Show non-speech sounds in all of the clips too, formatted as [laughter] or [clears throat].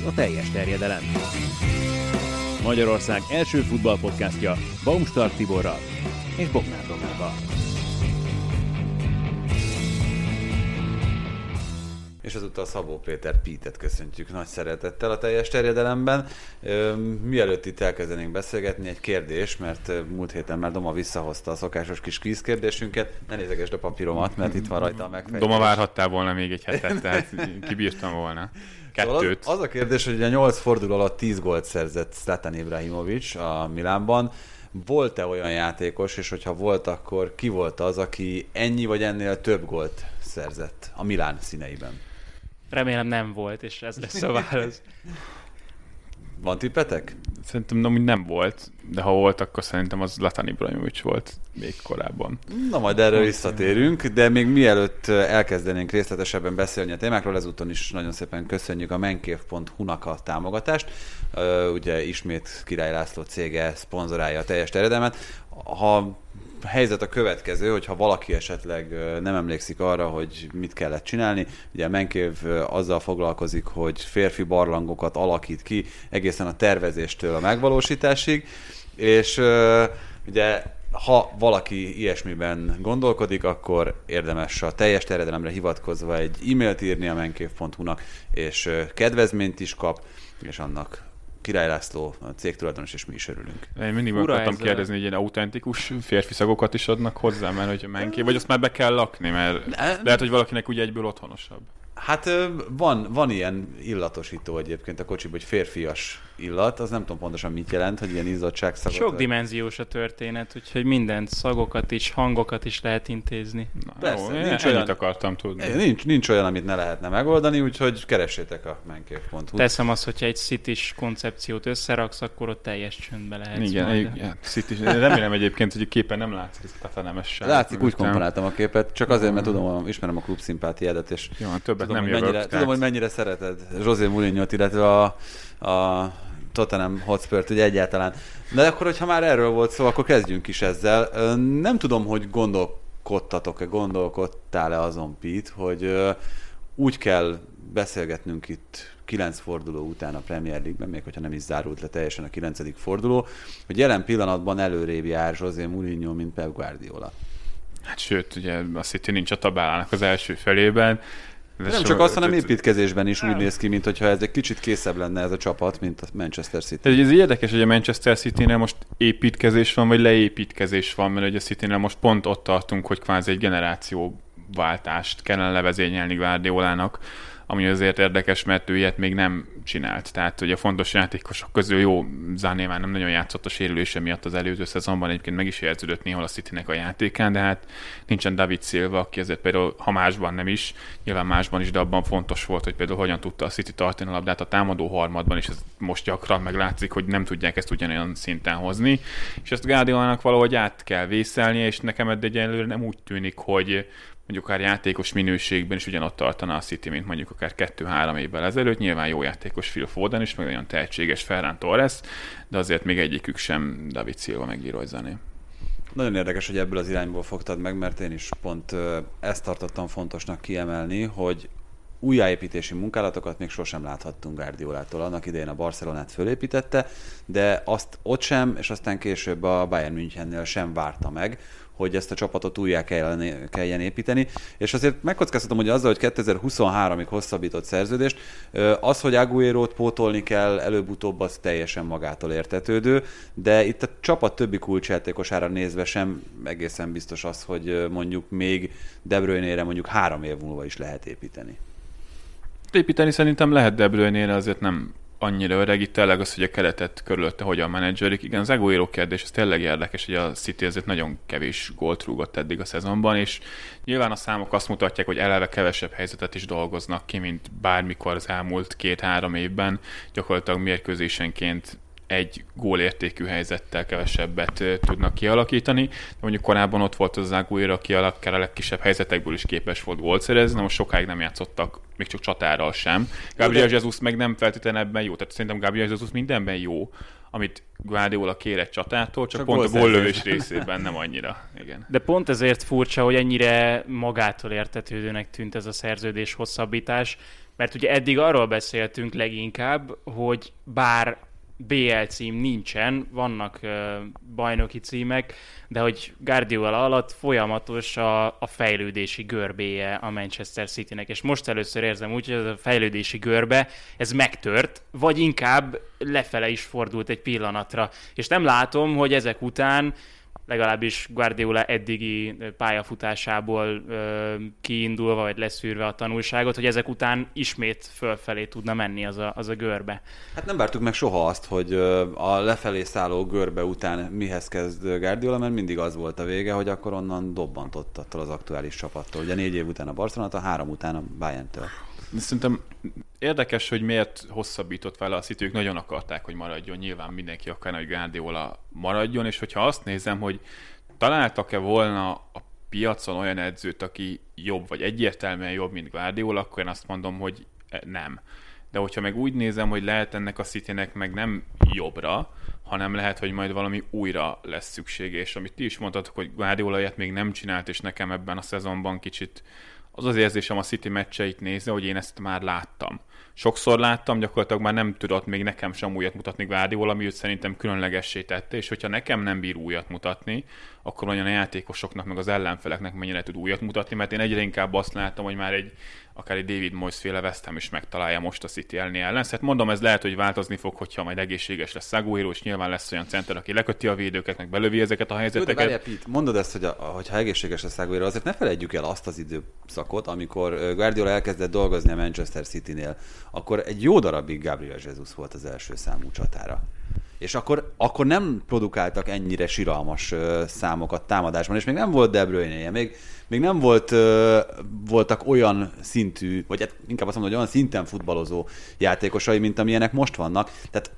Ez a teljes terjedelem. Magyarország első futballpodcastja Baumstark Tiborral és Bognár Domával. És ezúttal Szabó Péter Pítet köszöntjük nagy szeretettel a teljes terjedelemben. Mielőtt itt elkezdenénk beszélgetni, egy kérdés, mert múlt héten már Doma visszahozta a szokásos kis kvíz kérdésünket. Ne nézegesd a papíromat, mert itt van rajta a megfejtés. Doma várhattál volna még egy hetet, tehát kibírtam volna. Kettőt. Szóval az, az a kérdés, hogy a 8 forduló alatt 10 gólt szerzett Zlatan Ibrahimovic a Milánban. Volt-e olyan játékos, és hogyha volt, akkor ki volt az, aki ennyi vagy ennél több gólt szerzett a Milán színeiben? Remélem nem volt, és ez lesz a válasz. [laughs] Van tippetek? Szerintem nem, nem volt, de ha volt, akkor szerintem az Latan Ibrahimovic volt még korábban. Na majd erről visszatérünk, de még mielőtt elkezdenénk részletesebben beszélni a témákról, ezúton is nagyon szépen köszönjük a menkév.hu-nak a támogatást. Ugye ismét Király László cége szponzorálja a teljes terjedelmet. Ha helyzet a következő, hogyha valaki esetleg nem emlékszik arra, hogy mit kellett csinálni. Ugye Menkév azzal foglalkozik, hogy férfi barlangokat alakít ki egészen a tervezéstől a megvalósításig, és ugye ha valaki ilyesmiben gondolkodik, akkor érdemes a teljes terjedelemre hivatkozva egy e-mailt írni a menkév.hu-nak, és kedvezményt is kap, és annak Király László, a cég tulajdonos, és mi is örülünk. Én mindig meg akartam kérdezni, hogy ilyen autentikus férfi szagokat is adnak hozzá, mert hogy menki, vagy azt már be kell lakni, mert lehet, hogy valakinek úgy egyből otthonosabb. Hát van, van ilyen illatosító egyébként a kocsiban, hogy férfias illat, az nem tudom pontosan mit jelent, hogy ilyen izzadság szagot. Sok dimenziós a történet, úgyhogy minden szagokat is, hangokat is lehet intézni. Na, Persze, jó, nincs olyan, akartam tudni. Nincs, nincs olyan, amit ne lehetne megoldani, úgyhogy keressétek a menkév.hu. Teszem azt, hogyha egy citis koncepciót összeraksz, akkor ott teljes csöndbe lehet. Igen, majd. igen citis. Remélem egyébként, hogy a képen nem látszik ez a nemesség. Látszik, úgy komponáltam a képet, csak azért, mert tudom, ismerem a klub szimpátiádat, és jó, többet tudom, nem hogy mennyire, tudom, hogy mennyire szereted José mourinho illetve a, a Tottenham Hotspur-t ugye egyáltalán. De akkor, hogyha már erről volt szó, akkor kezdjünk is ezzel. Nem tudom, hogy gondolkodtatok-e, gondolkodtál-e azon, Pete, hogy úgy kell beszélgetnünk itt kilenc forduló után a Premier League-ben, még hogyha nem is zárult le teljesen a kilencedik forduló, hogy jelen pillanatban előrébb jár José Mourinho, mint Pep Guardiola. Hát sőt, ugye a City nincs a tabálának az első felében, de nem csak azt, hanem építkezésben is úgy néz ki, mintha ez egy kicsit készebb lenne ez a csapat, mint a Manchester City. Ez, ez érdekes, hogy a Manchester City-nél most építkezés van, vagy leépítkezés van, mert ugye a City-nél most pont ott tartunk, hogy kvázi egy generációváltást kellene levezényelni Guardiolának, ami azért érdekes, mert ő ilyet még nem csinált. Tehát ugye a fontos játékosok közül jó, Záné már nem nagyon játszott a sérülése miatt az előző szezonban, egyébként meg is érződött néhol a Citynek a játékán, de hát nincsen David Silva, aki ezért például, ha másban nem is, nyilván másban is, de abban fontos volt, hogy például hogyan tudta a City tartani a labdát a támadó harmadban, és ez most gyakran meglátszik, hogy nem tudják ezt ugyanolyan szinten hozni, és ezt Guardiolának valahogy át kell vészelnie, és nekem eddig egyelőre nem úgy tűnik, hogy mondjuk akár játékos minőségben is ugyanott tartana a City, mint mondjuk akár kettő-három évvel ezelőtt. Nyilván jó játékos Phil Foden is, meg olyan tehetséges Ferran Torres, de azért még egyikük sem David Silva meg Leroy Nagyon érdekes, hogy ebből az irányból fogtad meg, mert én is pont ezt tartottam fontosnak kiemelni, hogy újjáépítési munkálatokat még sosem láthattunk Guardiolától. Annak idején a Barcelonát fölépítette, de azt ott sem, és aztán később a Bayern Münchennél sem várta meg, hogy ezt a csapatot újjá kelljen építeni. És azért megkockáztatom, hogy azzal, hogy 2023-ig hosszabbított szerződést, az, hogy Aguero-t pótolni kell, előbb-utóbb az teljesen magától értetődő, de itt a csapat többi kulcsjátékosára nézve sem egészen biztos az, hogy mondjuk még De Bruyne-re mondjuk három év múlva is lehet építeni. Építeni szerintem lehet De Bruyne-re, azért nem annyira öreg, itt tényleg az, hogy a keretet körülötte hogyan menedzserik. Igen, az Aguero kérdés, ez tényleg érdekes, hogy a City azért nagyon kevés gólt rúgott eddig a szezonban, és nyilván a számok azt mutatják, hogy eleve kevesebb helyzetet is dolgoznak ki, mint bármikor az elmúlt két-három évben. Gyakorlatilag mérkőzésenként egy gólértékű helyzettel kevesebbet tudnak kialakítani. De mondjuk korábban ott volt az Aguero, aki a legkisebb helyzetekből is képes volt gólt szerezni, de most sokáig nem játszottak, még csak csatárral sem. Gabriel de... Jesus meg nem feltétlenül ebben jó, tehát szerintem Gabriel Jesus mindenben jó, amit Guardiola kér egy csatától, csak, csak pont a góllövés részében nem annyira. Igen. De pont ezért furcsa, hogy ennyire magától értetődőnek tűnt ez a szerződés hosszabbítás, Mert ugye eddig arról beszéltünk leginkább, hogy bár BL cím nincsen, vannak uh, bajnoki címek, de hogy Guardiola alatt folyamatos a, a fejlődési görbéje a Manchester Citynek, és most először érzem úgy, hogy ez a fejlődési görbe, ez megtört, vagy inkább lefele is fordult egy pillanatra, és nem látom, hogy ezek után legalábbis Guardiola eddigi pályafutásából ö, kiindulva, vagy leszűrve a tanulságot, hogy ezek után ismét fölfelé tudna menni az a, az a görbe. Hát nem vártuk meg soha azt, hogy a lefelé szálló görbe után mihez kezd Guardiola, mert mindig az volt a vége, hogy akkor onnan dobbantott attól az aktuális csapattól. Ugye négy év után a Barcelona, a három után a Bayern-től. Szerintem érdekes, hogy miért hosszabbított vele a City, ők nagyon akarták, hogy maradjon, nyilván mindenki akarna, hogy Guardiola maradjon, és hogyha azt nézem, hogy találtak-e volna a piacon olyan edzőt, aki jobb, vagy egyértelműen jobb, mint Guardiola, akkor én azt mondom, hogy nem. De hogyha meg úgy nézem, hogy lehet ennek a Citynek meg nem jobbra, hanem lehet, hogy majd valami újra lesz szüksége, és amit ti is mondtatok, hogy Guardiola még nem csinált, és nekem ebben a szezonban kicsit az az érzésem a City meccseit nézve, hogy én ezt már láttam. Sokszor láttam, gyakorlatilag már nem tudott még nekem sem újat mutatni Guardiola, ami őt szerintem különlegessé tette, és hogyha nekem nem bír újat mutatni, akkor olyan a játékosoknak, meg az ellenfeleknek mennyire tud újat mutatni, mert én egyre inkább azt látom, hogy már egy akár egy David Moyes féle West Ham is megtalálja most a City elni ellen. Hát mondom, ez lehet, hogy változni fog, hogyha majd egészséges lesz Aguero, és nyilván lesz olyan center, aki leköti a védőket, meg belövi ezeket a helyzeteket. Jó, de Pete, mondod ezt, hogy a, hogyha egészséges lesz Aguero, azért ne felejtjük el azt az időszakot, amikor Guardiola elkezdett dolgozni a Manchester City-nél, akkor egy jó darabig Gabriel Jesus volt az első számú csatára és akkor, akkor nem produkáltak ennyire siralmas uh, számokat támadásban, és még nem volt De bruyne még, még nem volt, uh, voltak olyan szintű, vagy hát inkább azt mondom, hogy olyan szinten futballozó játékosai, mint amilyenek most vannak. Tehát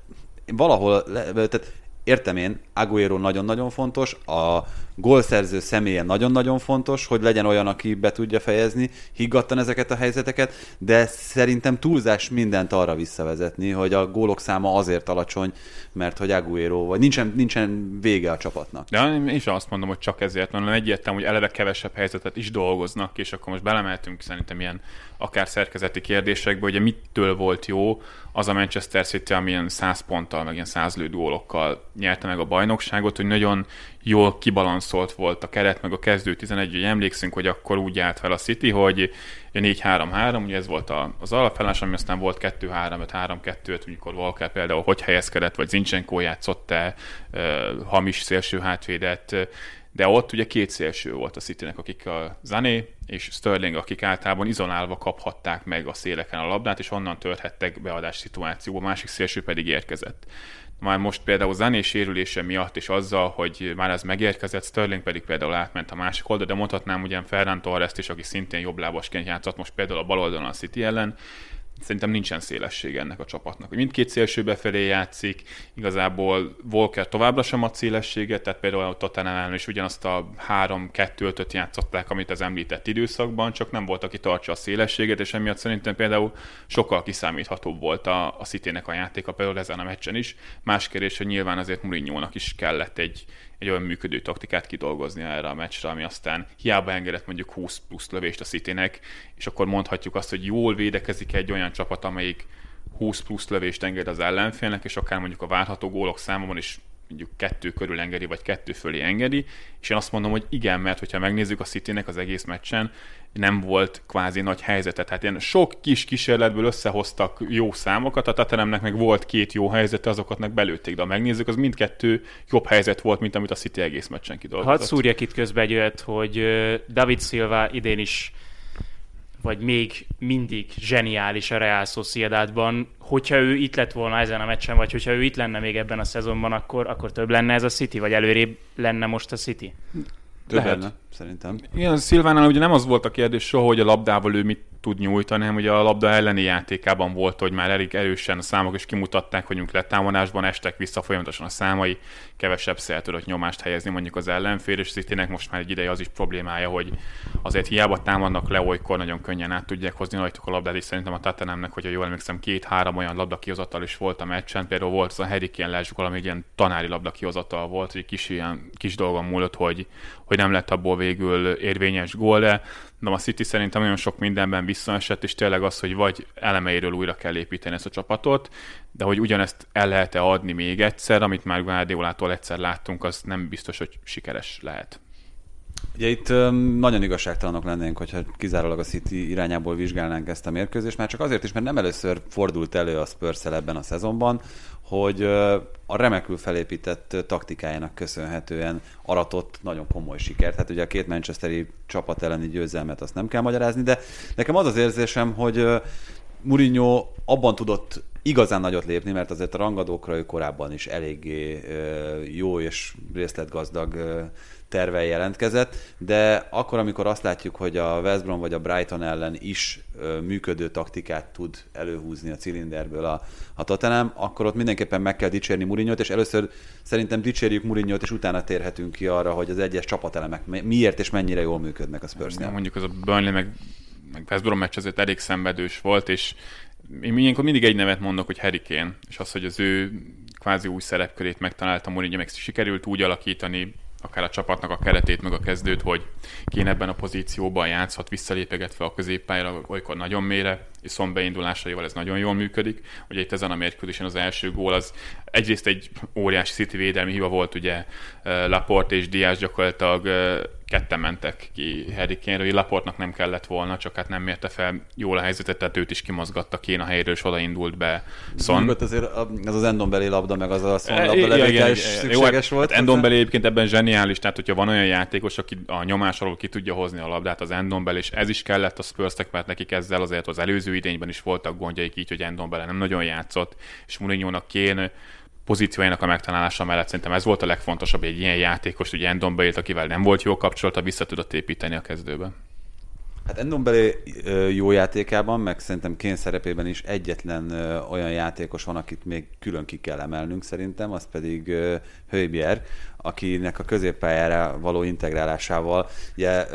valahol, tehát értem én, Aguero nagyon-nagyon fontos, a gólszerző személye nagyon-nagyon fontos, hogy legyen olyan, aki be tudja fejezni higgadtan ezeket a helyzeteket, de szerintem túlzás mindent arra visszavezetni, hogy a gólok száma azért alacsony, mert hogy Aguero, vagy nincsen, nincsen vége a csapatnak. De én is azt mondom, hogy csak ezért, mert egyértelmű, hogy eleve kevesebb helyzetet is dolgoznak, és akkor most belemeltünk szerintem ilyen akár szerkezeti kérdésekbe, hogy mitől volt jó az a Manchester City, amilyen 100 ponttal, meg ilyen 100 lőtt gólokkal nyerte meg a bajnokságot, hogy nagyon jól kibalanszolt volt a keret, meg a kezdő 11, hogy emlékszünk, hogy akkor úgy állt fel a City, hogy 4-3-3, ugye ez volt az alapfelállás, ami aztán volt 2-3-5-3-2-5, amikor Walker például hogy helyezkedett, vagy Zincsenko játszott-e, hamis szélső hátvédet, de ott ugye két szélső volt a Citynek, akik a Zané és Sterling, akik általában izolálva kaphatták meg a széleken a labdát, és onnan törhettek beadás szituációba, a másik szélső pedig érkezett. Már most például Zané sérülése miatt, és azzal, hogy már ez megérkezett, Sterling pedig például átment a másik oldalra, de mondhatnám ugyan Ferran torres is, aki szintén jobb lábasként játszott most például a bal oldalon a City ellen, szerintem nincsen szélessége ennek a csapatnak. Mindkét szélső befelé játszik, igazából Volker továbbra sem ad szélességet, tehát például a Tottenham is ugyanazt a 3-2-5-öt játszották, amit az említett időszakban, csak nem volt, aki tartsa a szélességet, és emiatt szerintem például sokkal kiszámíthatóbb volt a, a City-nek a játéka, például ezen a meccsen is. Más kérdés, hogy nyilván azért mourinho is kellett egy, egy olyan működő taktikát kidolgozni erre a meccsre, ami aztán hiába engedett mondjuk 20 plusz lövést a Citynek, és akkor mondhatjuk azt, hogy jól védekezik egy olyan csapat, amelyik 20 plusz lövést enged az ellenfélnek, és akár mondjuk a várható gólok számában is mondjuk kettő körül engedi, vagy kettő fölé engedi, és én azt mondom, hogy igen, mert hogyha megnézzük a Citynek az egész meccsen, nem volt kvázi nagy helyzete. Tehát ilyen sok kis kísérletből összehoztak jó számokat, a Tatanemnek meg volt két jó helyzete, azokat meg belőtték, de ha megnézzük, az mindkettő jobb helyzet volt, mint amit a City egész meccsen kidolgozott. Hadd szúrjak itt közbe egy olyat, hogy David Silva idén is vagy még mindig zseniális a Real Sociedadban. Hogyha ő itt lett volna ezen a meccsen, vagy hogyha ő itt lenne még ebben a szezonban, akkor, akkor több lenne ez a City, vagy előrébb lenne most a City? Több Lehet. lenne, szerintem. Igen, Szilvánál ugye nem az volt a kérdés soha, hogy a labdával ő mit tud nyújtani, hanem ugye a labda elleni játékában volt, hogy már elég erősen a számok is kimutatták, hogy letámadásban estek vissza folyamatosan a számai, kevesebb szer tudott nyomást helyezni mondjuk az ellenfél, és Citynek most már egy ideje az is problémája, hogy azért hiába támadnak le, olykor nagyon könnyen át tudják hozni rajtuk a labdát, és szerintem a Tottenhamnek, hogyha jól emlékszem, két-három olyan labda kihozatal is volt a meccsen, például volt az a Harry Kane ami egy ilyen tanári labda kihozatal volt, hogy kis, ilyen, kis dolgon múlott, hogy, hogy nem lett abból végül érvényes gól, de a City szerintem nagyon sok mindenben visszaesett, és tényleg az, hogy vagy elemeiről újra kell építeni ezt a csapatot, de hogy ugyanezt el lehet-e adni még egyszer, amit már Guardiolától egyszer láttunk, az nem biztos, hogy sikeres lehet. Ugye itt nagyon igazságtalanok lennénk, hogyha kizárólag a City irányából vizsgálnánk ezt a mérkőzést, már csak azért is, mert nem először fordult elő a spurs ebben a szezonban, hogy a remekül felépített taktikájának köszönhetően aratott nagyon komoly sikert. Hát ugye a két Manchesteri csapat elleni győzelmet azt nem kell magyarázni, de nekem az az érzésem, hogy Mourinho abban tudott igazán nagyot lépni, mert azért a rangadókra ő korábban is eléggé jó és részletgazdag tervel jelentkezett, de akkor, amikor azt látjuk, hogy a West Brom vagy a Brighton ellen is működő taktikát tud előhúzni a cilinderből a, a Tottenham, akkor ott mindenképpen meg kell dicsérni Mourinho-t, és először szerintem dicsérjük Mourinho-t, és utána térhetünk ki arra, hogy az egyes csapatelemek miért és mennyire jól működnek a spurs Mondjuk az a Burnley meg, meg West Brom meccs azért elég szenvedős volt, és én ilyenkor mindig egy nevet mondok, hogy Harry Kane, és az, hogy az ő kvázi új szerepkörét megtalálta Mourinho, meg sikerült úgy alakítani akár a csapatnak a keretét, meg a kezdőt, hogy kéne ebben a pozícióban játszhat, visszalépegetve a középpályára, olykor nagyon mélyre, szomb beindulásaival ez nagyon jól működik. Ugye itt ezen a mérkőzésen az első gól az egyrészt egy óriási City védelmi hiba volt, ugye Laporte és Diaz gyakorlatilag ketten mentek ki Harry Kane-ről, Laportnak nem kellett volna, csak hát nem mérte fel jól a helyzetet, tehát őt is kimozgatta Kane a helyről, és odaindult be Son. Mögött azért az az Endombeli labda, meg az a Son e, labda is szükséges jó, volt. Hát Endombeli egyébként ebben zseniális, tehát hogyha van olyan játékos, aki a nyomás alól ki tudja hozni a labdát, az Endombel, és ez is kellett a spurs mert nekik ezzel azért az előző idényben is voltak gondjaik így, hogy Endombele nem nagyon játszott, és Mourinho-nak kéne pozíciójának a megtalálása mellett szerintem ez volt a legfontosabb, egy ilyen játékos, ugye Endon akivel nem volt jó kapcsolata, vissza tudott építeni a kezdőbe. Hát Endombele jó játékában, meg szerintem Kén szerepében is egyetlen olyan játékos van, akit még külön ki kell emelnünk szerintem, az pedig Hőbier, akinek a középpályára való integrálásával ugye,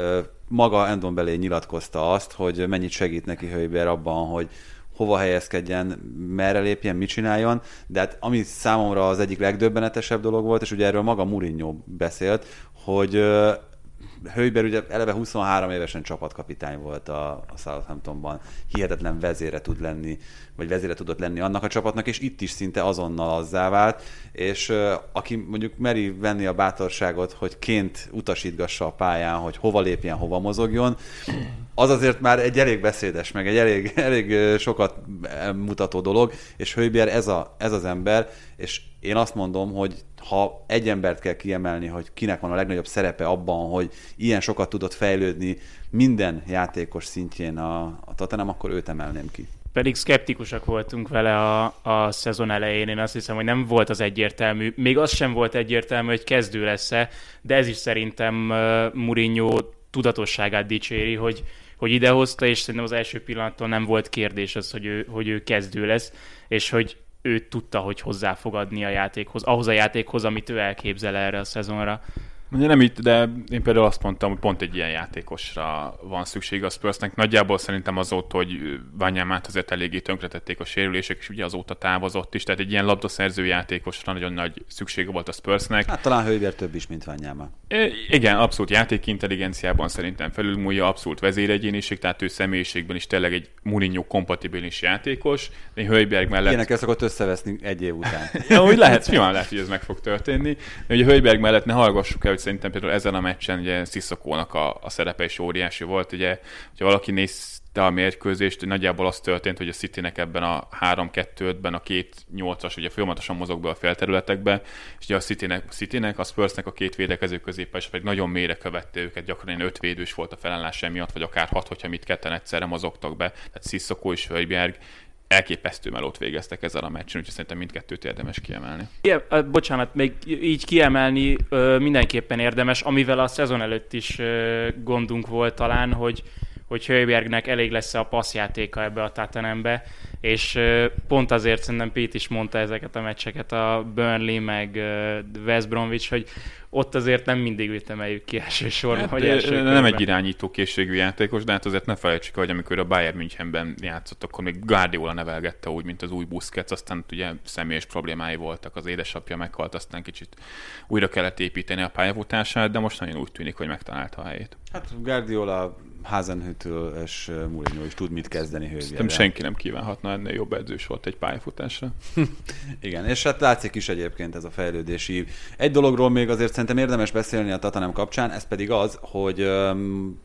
maga Endombele nyilatkozta azt, hogy mennyit segít neki Hőbier abban, hogy hova helyezkedjen, merre lépjen, mit csináljon, de hát ami számomra az egyik legdöbbenetesebb dolog volt, és ugye erről maga Mourinho beszélt, hogy Hőber ugye eleve 23 évesen csapatkapitány volt a, a Southamptonban, hihetetlen vezére tud lenni, vagy vezére tudott lenni annak a csapatnak, és itt is szinte azonnal azzá vált, és uh, aki mondjuk meri venni a bátorságot, hogy ként utasítgassa a pályán, hogy hova lépjen, hova mozogjon, az azért már egy elég beszédes, meg egy elég, [laughs] elég sokat mutató dolog, és Hőbier ez, a, ez az ember, és én azt mondom, hogy ha egy embert kell kiemelni, hogy kinek van a legnagyobb szerepe abban, hogy ilyen sokat tudott fejlődni minden játékos szintjén a, a Tottenham, akkor őt emelném ki. Pedig szkeptikusak voltunk vele a, a szezon elején, én azt hiszem, hogy nem volt az egyértelmű, még az sem volt egyértelmű, hogy kezdő lesz-e, de ez is szerintem Mourinho tudatosságát dicséri, hogy, hogy idehozta, és szerintem az első pillanattól nem volt kérdés az, hogy ő, hogy ő kezdő lesz, és hogy ő tudta, hogy hozzáfogadni a játékhoz, ahhoz a játékhoz, amit ő elképzel erre a szezonra. Ugye nem itt, de én például azt mondtam, hogy pont egy ilyen játékosra van szükség a Spursnek. Nagyjából szerintem azóta, hogy Ványámát azért eléggé tönkretették a sérülések, és ugye azóta távozott is, tehát egy ilyen labdaszerző játékosra nagyon nagy szüksége volt a Spursnek. Hát talán Hővér több is, mint Ványáma. igen, abszolút játékintelligenciában szerintem felülmúlja, abszolút vezéregyéniség, tehát ő személyiségben is tényleg egy Mourinho kompatibilis játékos. De Hőberg mellett... Ilyenekkel szokott összeveszni egy év után. ja, úgy lehet, simán lehet, hogy ez meg fog történni. De ugye Hőberg mellett ne hallgassuk el, hogy szerintem például ezen a meccsen ugye Sziszokónak a, a szerepe is óriási volt. Ugye, hogyha valaki nézte a mérkőzést, nagyjából az történt, hogy a Citynek ebben a 3-2-5-ben a két 8-as ugye folyamatosan mozog be a félterületekbe, és ugye a Citynek, Citynek a Spursnek a két védekező középpel, és pedig nagyon mélyre követte őket, gyakran ilyen öt védős volt a felállás miatt, vagy akár hat, hogyha mit ketten egyszerre mozogtak be, tehát Sziszokó és Höjbjerg elképesztő melót végeztek ezzel a meccsen, úgyhogy szerintem mindkettőt érdemes kiemelni. Igen, bocsánat, még így kiemelni ö, mindenképpen érdemes, amivel a szezon előtt is ö, gondunk volt talán, hogy hogy Hőbergnek elég lesz a passzjátéka ebbe a Tatanembe. És pont azért szerintem Pete is mondta ezeket a meccseket, a Burnley meg West Bromwich, hogy ott azért nem mindig ütemeljük ki elsősorban. Hát, hogy de első nem körben. egy irányító készségű játékos, de hát azért ne felejtsük, el, hogy amikor a Bayern Münchenben játszott, akkor még Guardiola nevelgette úgy, mint az új Busquets, aztán ugye személyes problémái voltak, az édesapja meghalt, aztán kicsit újra kellett építeni a pályafutását, de most nagyon úgy tűnik, hogy megtalálta a helyét. Hát Guardiola, Hazenhüttl és Mourinho is tud mit kezdeni hővérrel. senki nem kívánhatna ennél jobb edzős volt egy pályafutásra. [laughs] Igen, és hát látszik is egyébként ez a fejlődési. Egy dologról még azért szerintem érdemes beszélni a Tatanem kapcsán, ez pedig az, hogy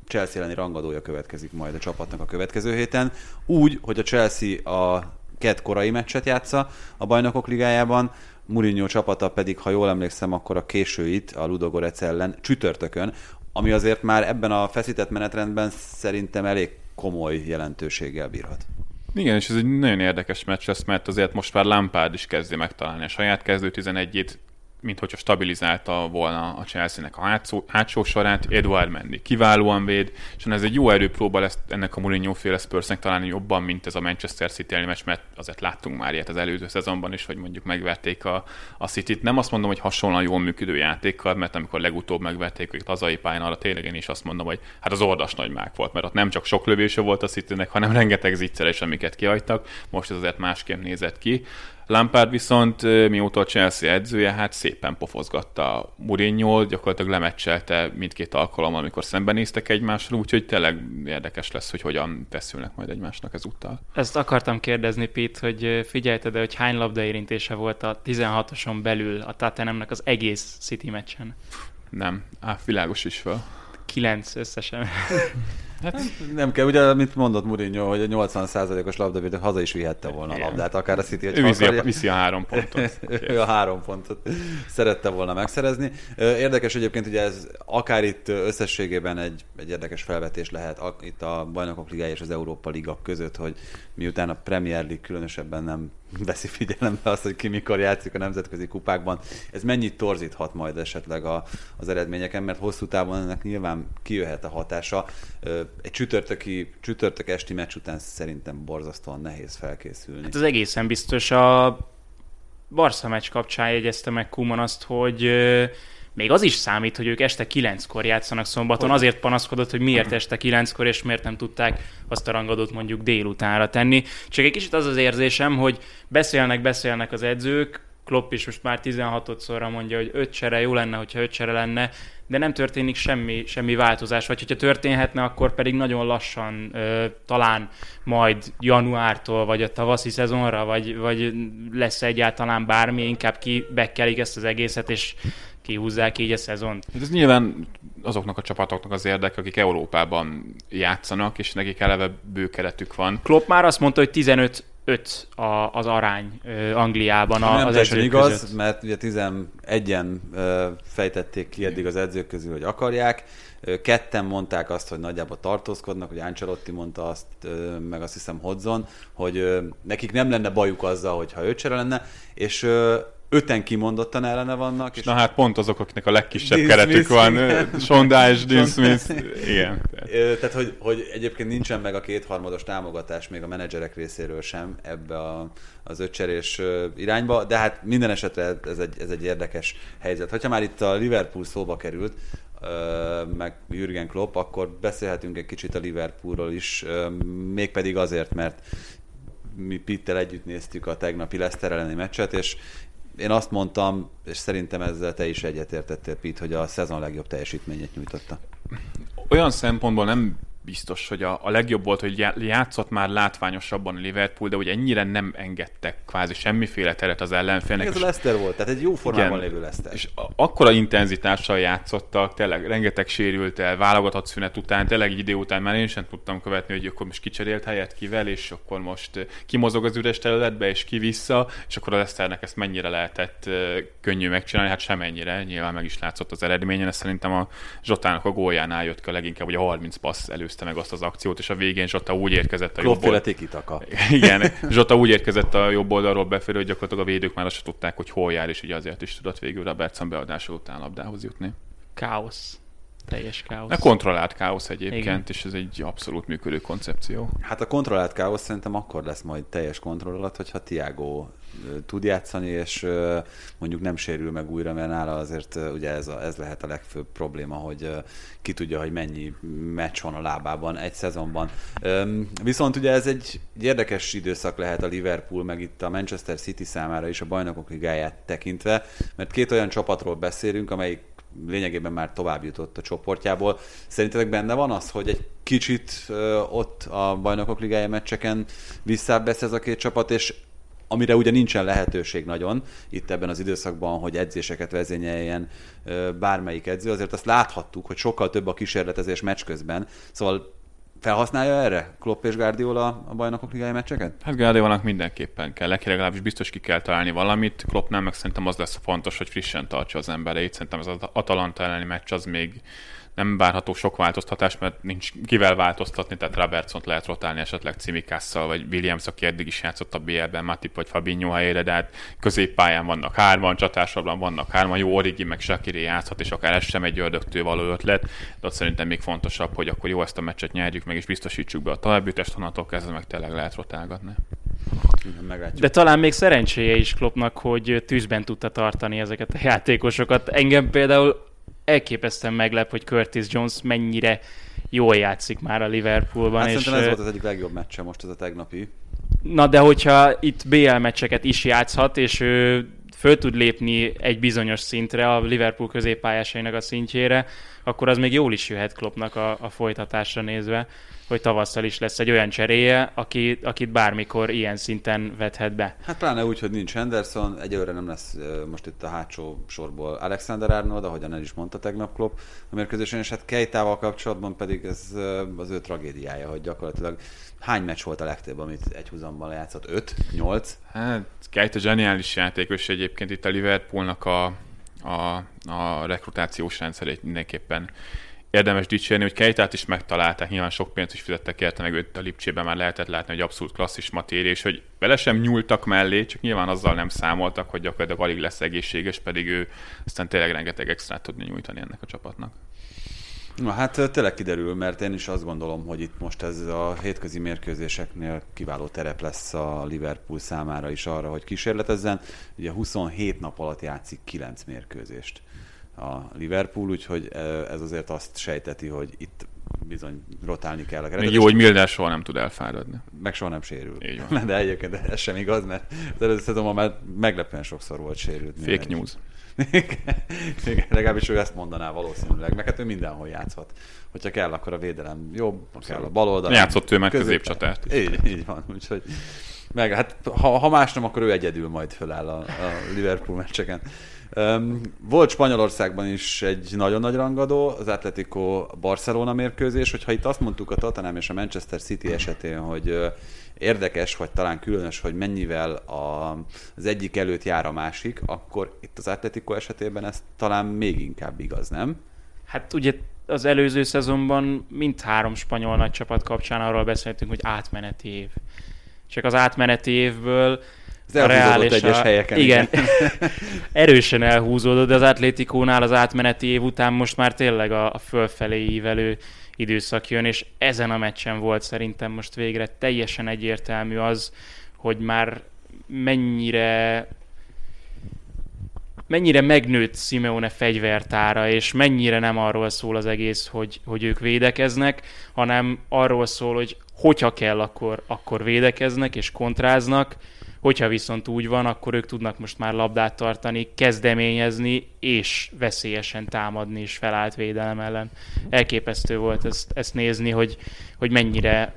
Chelsea elleni rangadója következik majd a csapatnak a következő héten. Úgy, hogy a Chelsea a két korai meccset játsza a bajnokok ligájában, Mourinho csapata pedig, ha jól emlékszem, akkor a későit a Ludogorec ellen csütörtökön, ami azért már ebben a feszített menetrendben szerintem elég komoly jelentőséggel bírhat. Igen, és ez egy nagyon érdekes meccs lesz, mert azért most már Lampard is kezdi megtalálni a saját kezdő 11-ét, mint hogyha stabilizálta volna a Chelsea-nek a hátsó, hátsó sorát, Edward Mendy kiválóan véd, és ez egy jó erőpróba lesz ennek a Mourinho féle Spursnek találni jobban, mint ez a Manchester City elleni meccs, mert azért láttunk már ilyet az előző szezonban is, hogy mondjuk megverték a, a City-t. Nem azt mondom, hogy hasonlóan jól működő játékkal, mert amikor legutóbb megverték őket hazai pályán, arra tényleg én is azt mondom, hogy hát az ordas nagy mák volt, mert ott nem csak sok lövése volt a Citynek, hanem rengeteg zicseres, amiket kihagytak. Most ez azért másképp nézett ki. Lampard viszont mióta a Chelsea edzője, hát szépen pofozgatta mourinho gyakorlatilag lemeccselte mindkét alkalommal, amikor szembenéztek egymással, úgyhogy tényleg érdekes lesz, hogy hogyan feszülnek majd egymásnak ezúttal. Ezt akartam kérdezni, Pete, hogy figyelted hogy hány labda érintése volt a 16-oson belül a Tottenhamnek az egész City meccsen? Nem, á, világos is fel. 9 összesen. [laughs] Hát nem kell, ugye, mint mondott Mourinho, hogy a 80%-os labdavédő haza is vihette volna a labdát, akár a City, hogy Ő viszi a, viszi a három pontot. [laughs] ő a három pontot szerette volna megszerezni. Érdekes egyébként, hogy ez akár itt összességében egy, egy érdekes felvetés lehet itt a Bajnokok Ligája és az Európa Liga között, hogy miután a Premier League különösebben nem veszi figyelembe azt, hogy ki mikor játszik a nemzetközi kupákban, ez mennyit torzíthat majd esetleg a, az eredményeken, mert hosszú távon ennek nyilván kijöhet a hatása. Egy csütörtöki, csütörtök esti meccs után szerintem borzasztóan nehéz felkészülni. Hát az egészen biztos a Barca meccs kapcsán jegyezte meg Kuman azt, hogy még az is számít, hogy ők este kilenckor játszanak szombaton. Hogy? Azért panaszkodott, hogy miért este kilenckor, és miért nem tudták azt a rangadót mondjuk délutánra tenni. Csak egy kicsit az az érzésem, hogy beszélnek, beszélnek az edzők, Klopp is most már 16-szorra mondja, hogy öt csere jó lenne, hogyha öt csere lenne, de nem történik semmi, semmi változás, vagy hogyha történhetne, akkor pedig nagyon lassan, ö, talán majd januártól, vagy a tavaszi szezonra, vagy, vagy lesz egyáltalán bármi, inkább kibekkelik ezt az egészet, és kihúzzák így a szezont. Ez nyilván azoknak a csapatoknak az érdek, akik Európában játszanak, és nekik eleve bőkeretük van. Klopp már azt mondta, hogy 15 5 a, az arány uh, Angliában a, nem az edzők igaz, között. mert ugye 11-en uh, fejtették ki eddig az edzők közül, hogy akarják. Uh, ketten mondták azt, hogy nagyjából tartózkodnak, hogy Ancelotti mondta azt, uh, meg azt hiszem Hodzon, hogy uh, nekik nem lenne bajuk azzal, hogyha ötcsere lenne, és öten kimondottan ellene vannak. És Na hát pont azok, akiknek a legkisebb Dean keretük Smith, van. Sonda és Dean Smith. Igen. Tehát, hogy, hogy egyébként nincsen meg a kétharmados támogatás még a menedzserek részéről sem ebbe a, az öccserés irányba, de hát minden esetre ez egy, ez egy érdekes helyzet. Ha már itt a Liverpool szóba került, meg Jürgen Klopp, akkor beszélhetünk egy kicsit a Liverpoolról is, mégpedig azért, mert mi Pittel együtt néztük a tegnapi Leicester elleni meccset, és én azt mondtam, és szerintem ezzel te is egyetértettél, Pete, hogy a szezon legjobb teljesítményét nyújtotta. Olyan szempontból nem biztos, hogy a, a legjobb volt, hogy játszott már látványosabban a Liverpool, de hogy ennyire nem engedtek kvázi semmiféle teret az ellenfélnek. Ez a Leicester volt, tehát egy jó formában igen, lévő Leicester. És akkora intenzitással játszottak, tényleg rengeteg sérült el, válogatott szünet után, tényleg egy idő után már én sem tudtam követni, hogy akkor most kicserélt helyet kivel, és akkor most kimozog az üres területbe, és ki vissza, és akkor a Leicesternek ezt mennyire lehetett könnyű megcsinálni, hát semennyire, nyilván meg is látszott az eredményen, ez szerintem a Zsotának a góljánál jött ki leginkább, hogy a 30 passz először előzte meg azt az akciót, és a végén Zsota úgy érkezett a jobb oldalról. [laughs] Igen, [laughs] Zsota úgy érkezett a jobb oldalról befelé, hogy gyakorlatilag a védők már azt tudták, hogy hol jár, és ugye azért is tudott végül Robertson beadása után labdához jutni. Káosz. Teljes káosz. A kontrollált káosz egyébként, Igen. és ez egy abszolút működő koncepció. Hát a kontrollált káosz szerintem akkor lesz majd teljes kontroll alatt, hogyha Tiago tud játszani, és mondjuk nem sérül meg újra, mert nála azért ugye ez, a, ez lehet a legfőbb probléma, hogy ki tudja, hogy mennyi meccs van a lábában egy szezonban. Viszont ugye ez egy egy érdekes időszak lehet a Liverpool, meg itt a Manchester City számára is a bajnokok ligáját tekintve, mert két olyan csapatról beszélünk, amelyik lényegében már tovább jutott a csoportjából. Szerintetek benne van az, hogy egy kicsit ott a bajnokok ligája meccseken visszább ez a két csapat, és amire ugye nincsen lehetőség nagyon itt ebben az időszakban, hogy edzéseket vezényeljen bármelyik edző, azért azt láthattuk, hogy sokkal több a kísérletezés meccs közben. Szóval felhasználja erre Klopp és Guardiola a bajnokok ligája meccseket? Hát Guardiolanak mindenképpen kell, neki legalábbis biztos ki kell találni valamit. Kloppnál meg szerintem az lesz fontos, hogy frissen tartsa az embereit. Szerintem ez az Atalanta elleni meccs az még nem várható sok változtatás, mert nincs kivel változtatni, tehát Robertsont lehet rotálni esetleg Cimikásszal, vagy Williams, aki eddig is játszott a BL-ben, Matip vagy Fabinho helyére, de hát középpályán vannak hárman, csatásabban vannak hárman, jó Origi meg Shakiri játszhat, és akár ez sem egy ördögtől való ötlet, de ott szerintem még fontosabb, hogy akkor jó ezt a meccset nyerjük meg, és biztosítsuk be a talajbütest, onnantól kezdve meg tényleg lehet rotálgatni. Meglátjuk. De talán még szerencséje is Kloppnak, hogy tűzben tudta tartani ezeket a játékosokat. Engem például elképesztően meglep, hogy Curtis Jones mennyire jól játszik már a Liverpoolban. Hát és, szerintem ez volt az egyik legjobb meccse most ez a tegnapi. Na de hogyha itt BL meccseket is játszhat, és ő föl tud lépni egy bizonyos szintre, a Liverpool középpályásainak a szintjére, akkor az még jól is jöhet Kloppnak a, a folytatásra nézve, hogy tavasszal is lesz egy olyan cseréje, aki, akit bármikor ilyen szinten vethet be. Hát pláne úgy, hogy nincs Henderson, egyelőre nem lesz most itt a hátsó sorból Alexander Arnold, ahogyan el is mondta tegnap Klopp a mérkőzésen, és hát Keitával kapcsolatban pedig ez az ő tragédiája, hogy gyakorlatilag hány meccs volt a legtöbb, amit egy húzamban lejátszott? 5? 8? Hát, Keita zseniális játékos egyébként itt a Liverpoolnak a, a, a rekrutációs rendszerét mindenképpen érdemes dicsérni, hogy Keitát is megtalálták, nyilván sok pénzt is fizettek érte, meg őt a Lipcsében már lehetett látni, hogy abszolút klasszis matéria, hogy vele sem nyúltak mellé, csak nyilván azzal nem számoltak, hogy gyakorlatilag alig lesz egészséges, pedig ő aztán tényleg rengeteg extrát tudni nyújtani ennek a csapatnak. Na hát tényleg kiderül, mert én is azt gondolom, hogy itt most ez a hétközi mérkőzéseknél kiváló terep lesz a Liverpool számára is arra, hogy kísérletezzen. Ugye 27 nap alatt játszik 9 mérkőzést a Liverpool, úgyhogy ez azért azt sejteti, hogy itt bizony rotálni kell a keretet. Még jó, hogy Milner soha nem tud elfáradni. meg soha nem sérül. Így van. [laughs] De egyébként ez sem igaz, mert az előző szezonban már meglepően sokszor volt sérült. Fake is. news. [laughs] Igen, legalábbis ő ezt mondaná valószínűleg, meg hát ő mindenhol játszhat. Hogyha kell, akkor a védelem jobb, ha kell a bal oldalon. Játszott ő meg is. Így, így van, úgyhogy meg, hát ha, ha más nem, akkor ő egyedül majd föláll a, a Liverpool meccseken. Volt Spanyolországban is egy nagyon nagy rangadó, az Atletico Barcelona mérkőzés, hogyha itt azt mondtuk a Tottenham és a Manchester City esetén, hogy érdekes, vagy talán különös, hogy mennyivel a, az egyik előtt jár a másik, akkor itt az Atletico esetében ez talán még inkább igaz, nem? Hát ugye az előző szezonban mindhárom spanyol nagy csapat kapcsán arról beszéltünk, hogy átmeneti év. Csak az átmeneti évből Ez elhúzódott egyes helyeken, Igen, igen. [laughs] erősen elhúzódott, de az Atlétikónál az átmeneti év után most már tényleg a, a fölfelé ívelő időszak jön, és ezen a meccsen volt szerintem most végre teljesen egyértelmű az, hogy már mennyire mennyire megnőtt Simeone fegyvertára, és mennyire nem arról szól az egész, hogy, hogy ők védekeznek, hanem arról szól, hogy hogyha kell, akkor, akkor védekeznek és kontráznak, hogyha viszont úgy van, akkor ők tudnak most már labdát tartani, kezdeményezni, és veszélyesen támadni is felállt védelem ellen. Elképesztő volt ezt, ezt nézni, hogy, hogy mennyire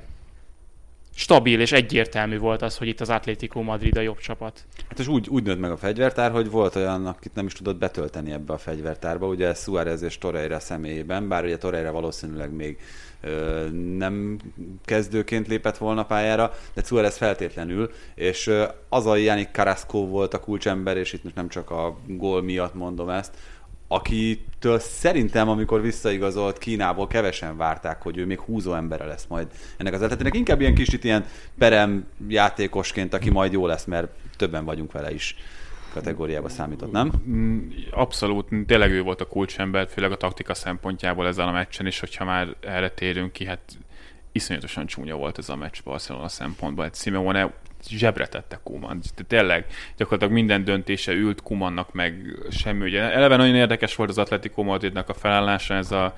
stabil és egyértelmű volt az, hogy itt az Atlético Madrid a jobb csapat. Hát és úgy, úgy nőtt meg a fegyvertár, hogy volt olyan, akit nem is tudott betölteni ebbe a fegyvertárba, ugye Suárez és Torreira személyében, bár ugye Torreira valószínűleg még nem kezdőként lépett volna pályára, de Suárez feltétlenül, és az a Jánik Carrasco volt a kulcsember, és itt most nem csak a gól miatt mondom ezt, akitől szerintem, amikor visszaigazolt Kínából, kevesen várták, hogy ő még húzó embere lesz majd ennek az ötletének. Inkább ilyen kicsit ilyen perem játékosként, aki majd jó lesz, mert többen vagyunk vele is kategóriába számított, nem? Mm, abszolút, tényleg ő volt a kulcsember, főleg a taktika szempontjából ezzel a meccsen, és hogyha már erre térünk ki, hát iszonyatosan csúnya volt ez a meccs Barcelona szempontból. Hát Simeone zsebre tette Kuman. Tényleg gyakorlatilag minden döntése ült Kumannak meg semmi. Ugye eleve nagyon érdekes volt az Atletico Madridnak a felállása, ez a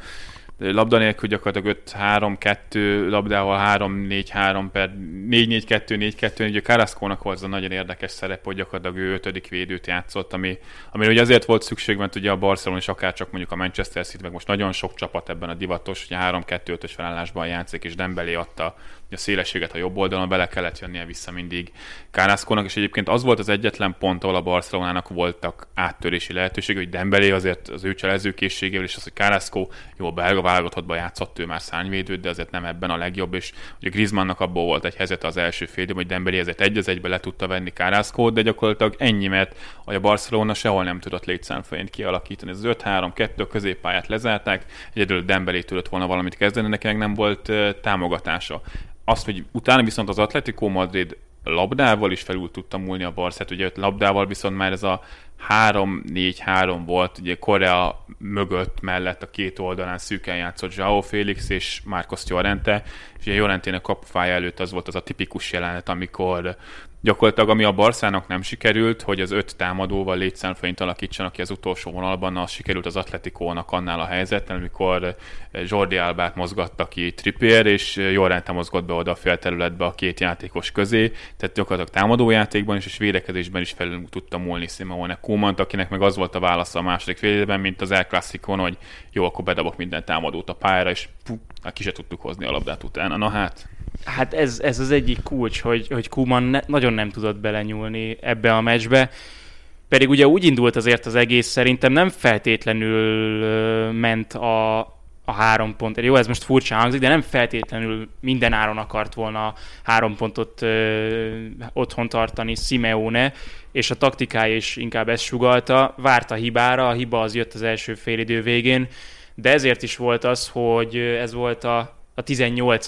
labda nélkül gyakorlatilag 5-3-2 labdával 3-4-3 per 4-4-2-4-2, ugye Carrasco-nak volt az a nagyon érdekes szerep, hogy gyakorlatilag ő ötödik védőt játszott, ami, ami ugye azért volt szükség, mert ugye a Barcelona és akár csak mondjuk a Manchester City, meg most nagyon sok csapat ebben a divatos, hogy 3-2-5-ös felállásban játszik, és Dembélé adta a szélességet a jobb oldalon, bele kellett jönnie vissza mindig Kárászkónak, és egyébként az volt az egyetlen pont, ahol a Barcelonának voltak áttörési lehetőségek, hogy Dembélé azért az ő cselezőkészségével, és az, hogy Kárászkó jó, belga válogatottba játszott ő már szárnyvédőt, de azért nem ebben a legjobb, és ugye Griezmannnak abból volt egy helyzet az első fél, hogy Dembélé ezért egy az egybe le tudta venni Kárászkót, de gyakorlatilag ennyi, mert a Barcelona sehol nem tudott létszámfején kialakítani. Az 5-3-2 középpályát lezárták, egyedül Dembélé tudott volna valamit kezdeni, neki nem volt támogatása azt, hogy utána viszont az Atletico Madrid labdával is felül tudta múlni a Barszát, ugye labdával viszont már ez a 3-4-3 volt, ugye Korea mögött mellett a két oldalán szűken játszott Joao Félix és Marcos Llorente, és ugye Llorentének kapufája előtt az volt az a tipikus jelenet, amikor gyakorlatilag ami a Barszának nem sikerült, hogy az öt támadóval létszámfölényt alakítsanak ki az utolsó vonalban, az sikerült az Atletikónak annál a helyzetben, amikor Jordi Albát mozgatta ki Trippier, és Jorrente mozgott be oda a félterületbe a két játékos közé, tehát gyakorlatilag támadójátékban is, és védekezésben is felül tudta múlni Simone Kumant, akinek meg az volt a válasza a második félidőben, mint az El Clasico-n, hogy jó, akkor bedobok minden támadót a pályára, és pú, hát ki se tudtuk hozni a labdát utána. Na hát, Hát ez, ez az egyik kulcs, hogy, hogy Kuman ne, nagyon nem tudott belenyúlni ebbe a meccsbe. Pedig ugye úgy indult azért az egész, szerintem nem feltétlenül ment a, a három pont. Jó, ez most furcsa hangzik, de nem feltétlenül minden áron akart volna három pontot ö, otthon tartani Simeone, és a taktikája is inkább ezt sugalta. Várt a hibára, a hiba az jött az első félidő végén, de ezért is volt az, hogy ez volt a a 18.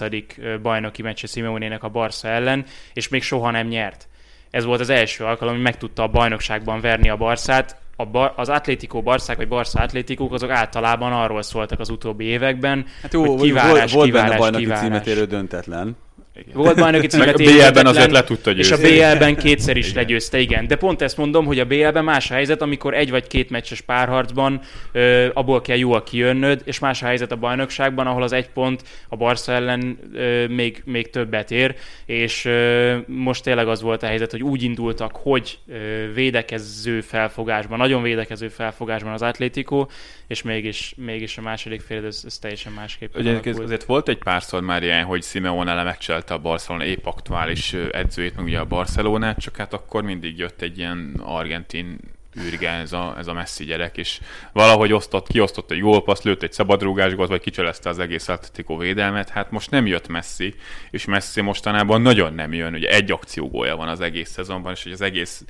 bajnoki meccse Simeonének a Barca ellen, és még soha nem nyert. Ez volt az első alkalom, hogy meg tudta a bajnokságban verni a Barszát. A bar, az Atlético Barszák, vagy Barca Atlétikók, azok általában arról szóltak az utóbbi években, hát jó, hogy kivárás, volt, volt kivárás, benne bajnoki kivárás. címet érő döntetlen. Igen. Volt bajnoki címet A BL-ben azért le tudta győzni. És a BL-ben kétszer is igen. legyőzte, igen. De pont ezt mondom, hogy a BL-ben más a helyzet, amikor egy vagy két meccses párharcban ö, abból kell jól kijönnöd, és más a helyzet a bajnokságban, ahol az egy pont a Barca ellen ö, még, még többet ér, és ö, most tényleg az volt a helyzet, hogy úgy indultak, hogy ö, védekező felfogásban, nagyon védekező felfogásban az Atlético, és mégis, mégis a második fél ez, ez teljesen másképp. Ugye azért volt egy párszor már ilyen, hogy Simeone lemecselte a Barcelona épp aktuális edzőjét, meg ugye a Barcelonát, csak hát akkor mindig jött egy ilyen argentin űrge ez a, ez a messzi gyerek, és valahogy osztott, kiosztott egy gólpaszt, lőtt egy szabadrúgás gólt, vagy kicselezte az egész Atletico védelmet, hát most nem jött Messi, és Messi mostanában nagyon nem jön, ugye egy akciógója van az egész szezonban, és hogy az egész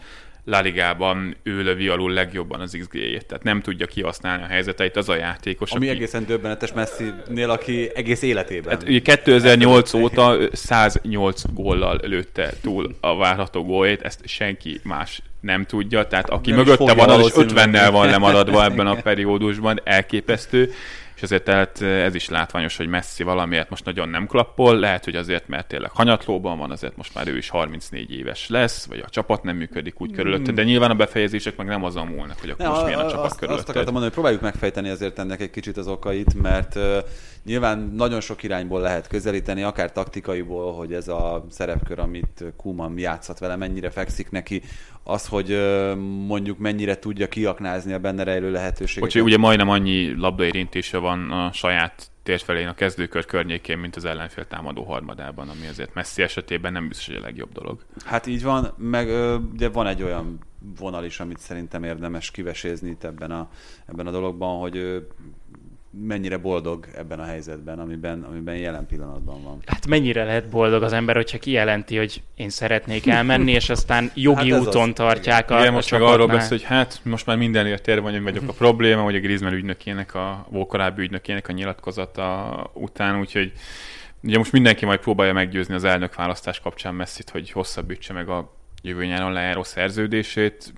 La Ligában ő lövi alul legjobban az XG-jét, tehát nem tudja kihasználni a helyzeteit az a játékos. Ami aki... egészen döbbenetes Messi-nél, aki egész életében. Hát ugye 2008 óta 108 góllal lőtte túl a várható góljét, ezt senki más nem tudja, tehát aki nem mögötte van, az 50-nel van lemaradva ebben a [laughs] periódusban, elképesztő és azért tehát ez is látványos, hogy Messi valamiért most nagyon nem klappol, lehet, hogy azért, mert tényleg hanyatlóban van, azért most már ő is 34 éves lesz, vagy a csapat nem működik úgy körülötte, de nyilván a befejezések meg nem azon múlnak, hogy akkor ne, most milyen a, a csapat azt, körülötte. Azt akartam mondani, hogy próbáljuk megfejteni azért ennek egy kicsit az okait, mert uh, nyilván nagyon sok irányból lehet közelíteni, akár taktikaiból, hogy ez a szerepkör, amit Kuman játszhat vele, mennyire fekszik neki, az, hogy mondjuk mennyire tudja kiaknázni a benne rejlő lehetőséget. Úgyhogy ugye majdnem annyi labdaérintése van a saját térfelén a kezdőkör környékén, mint az ellenfél támadó harmadában, ami azért messzi esetében nem biztos, hogy a legjobb dolog. Hát így van, meg ugye van egy olyan vonal is, amit szerintem érdemes kivesézni itt ebben a, ebben a dologban, hogy mennyire boldog ebben a helyzetben, amiben, amiben jelen pillanatban van. Hát mennyire lehet boldog az ember, hogyha kijelenti, hogy én szeretnék elmenni, és aztán jogi hát úton az... tartják Igen. a Igen, most meg arról beszél, hogy hát most már mindenért ér vagy vagyok a probléma, hogy a Griezmann ügynökének, a korábbi ügynökének a nyilatkozata után, úgyhogy ugye most mindenki majd próbálja meggyőzni az elnök választás kapcsán messzit, hogy hosszabbítsa meg a jövő nyáron lejáró szerződését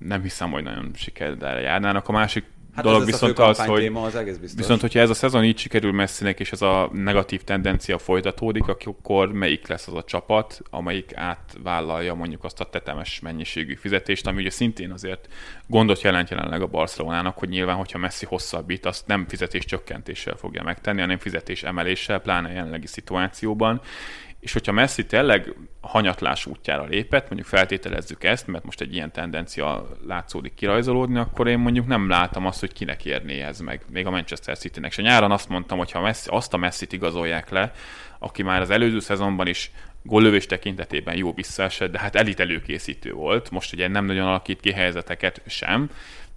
nem hiszem, hogy nagyon sikerrel járnának. A másik Hát dolog ez viszont a az, hogy téma, az egész biztos. Viszont, hogyha ez a szezon így sikerül messzinek, és ez a negatív tendencia folytatódik, akkor melyik lesz az a csapat, amelyik átvállalja mondjuk azt a tetemes mennyiségű fizetést, ami ugye szintén azért gondot jelent jelenleg a Barcelonának, hogy nyilván, hogyha Messi hosszabbít, azt nem fizetés csökkentéssel fogja megtenni, hanem fizetés emeléssel, pláne jelenlegi szituációban és hogyha Messi tényleg hanyatlás útjára lépett, mondjuk feltételezzük ezt, mert most egy ilyen tendencia látszódik kirajzolódni, akkor én mondjuk nem látom azt, hogy kinek érné ez meg, még a Manchester City-nek. És nyáron azt mondtam, hogy ha Messi, azt a Messi-t igazolják le, aki már az előző szezonban is góllövés tekintetében jó visszaesett, de hát elit előkészítő volt, most ugye nem nagyon alakít ki helyzeteket sem,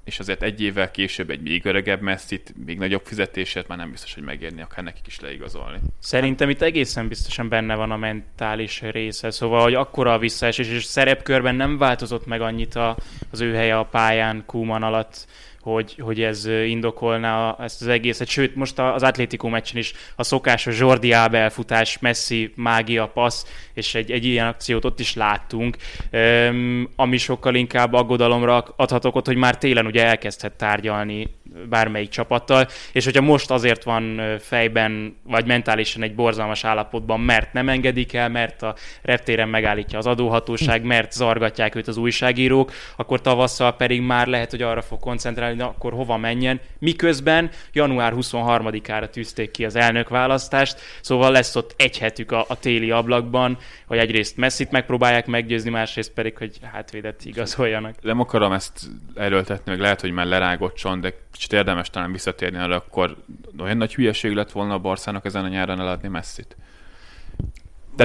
és azért egy évvel később egy még öregebb messzit, még nagyobb fizetésért már nem biztos, hogy megérni akár nekik is leigazolni. Szerintem itt egészen biztosan benne van a mentális része, szóval, hogy akkora a visszaesés, és szerepkörben nem változott meg annyit a, az ő helye a pályán Kuman alatt, hogy, hogy ez indokolná ezt az egészet. Sőt, most az Atlético meccsen is a szokásos Jordi Ábel elfutás, Messi, mágia, passz, és egy, egy ilyen akciót ott is láttunk, um, ami sokkal inkább aggodalomra adhatok ott, hogy már télen ugye elkezdhet tárgyalni bármelyik csapattal, és hogyha most azért van fejben, vagy mentálisan egy borzalmas állapotban, mert nem engedik el, mert a reptéren megállítja az adóhatóság, mert zargatják őt az újságírók, akkor tavasszal pedig már lehet, hogy arra fog koncentrálni, hogy akkor hova menjen, miközben január 23-ára tűzték ki az elnökválasztást, szóval lesz ott egy hetük a, a téli ablakban, hogy egyrészt messzit megpróbálják meggyőzni, másrészt pedig, hogy hátvédet igazoljanak. Nem akarom ezt erőltetni, meg lehet, hogy már lerágott de kicsit érdemes talán visszatérni arra, akkor olyan nagy hülyeség lett volna a Barszának ezen a nyáron eladni messzit.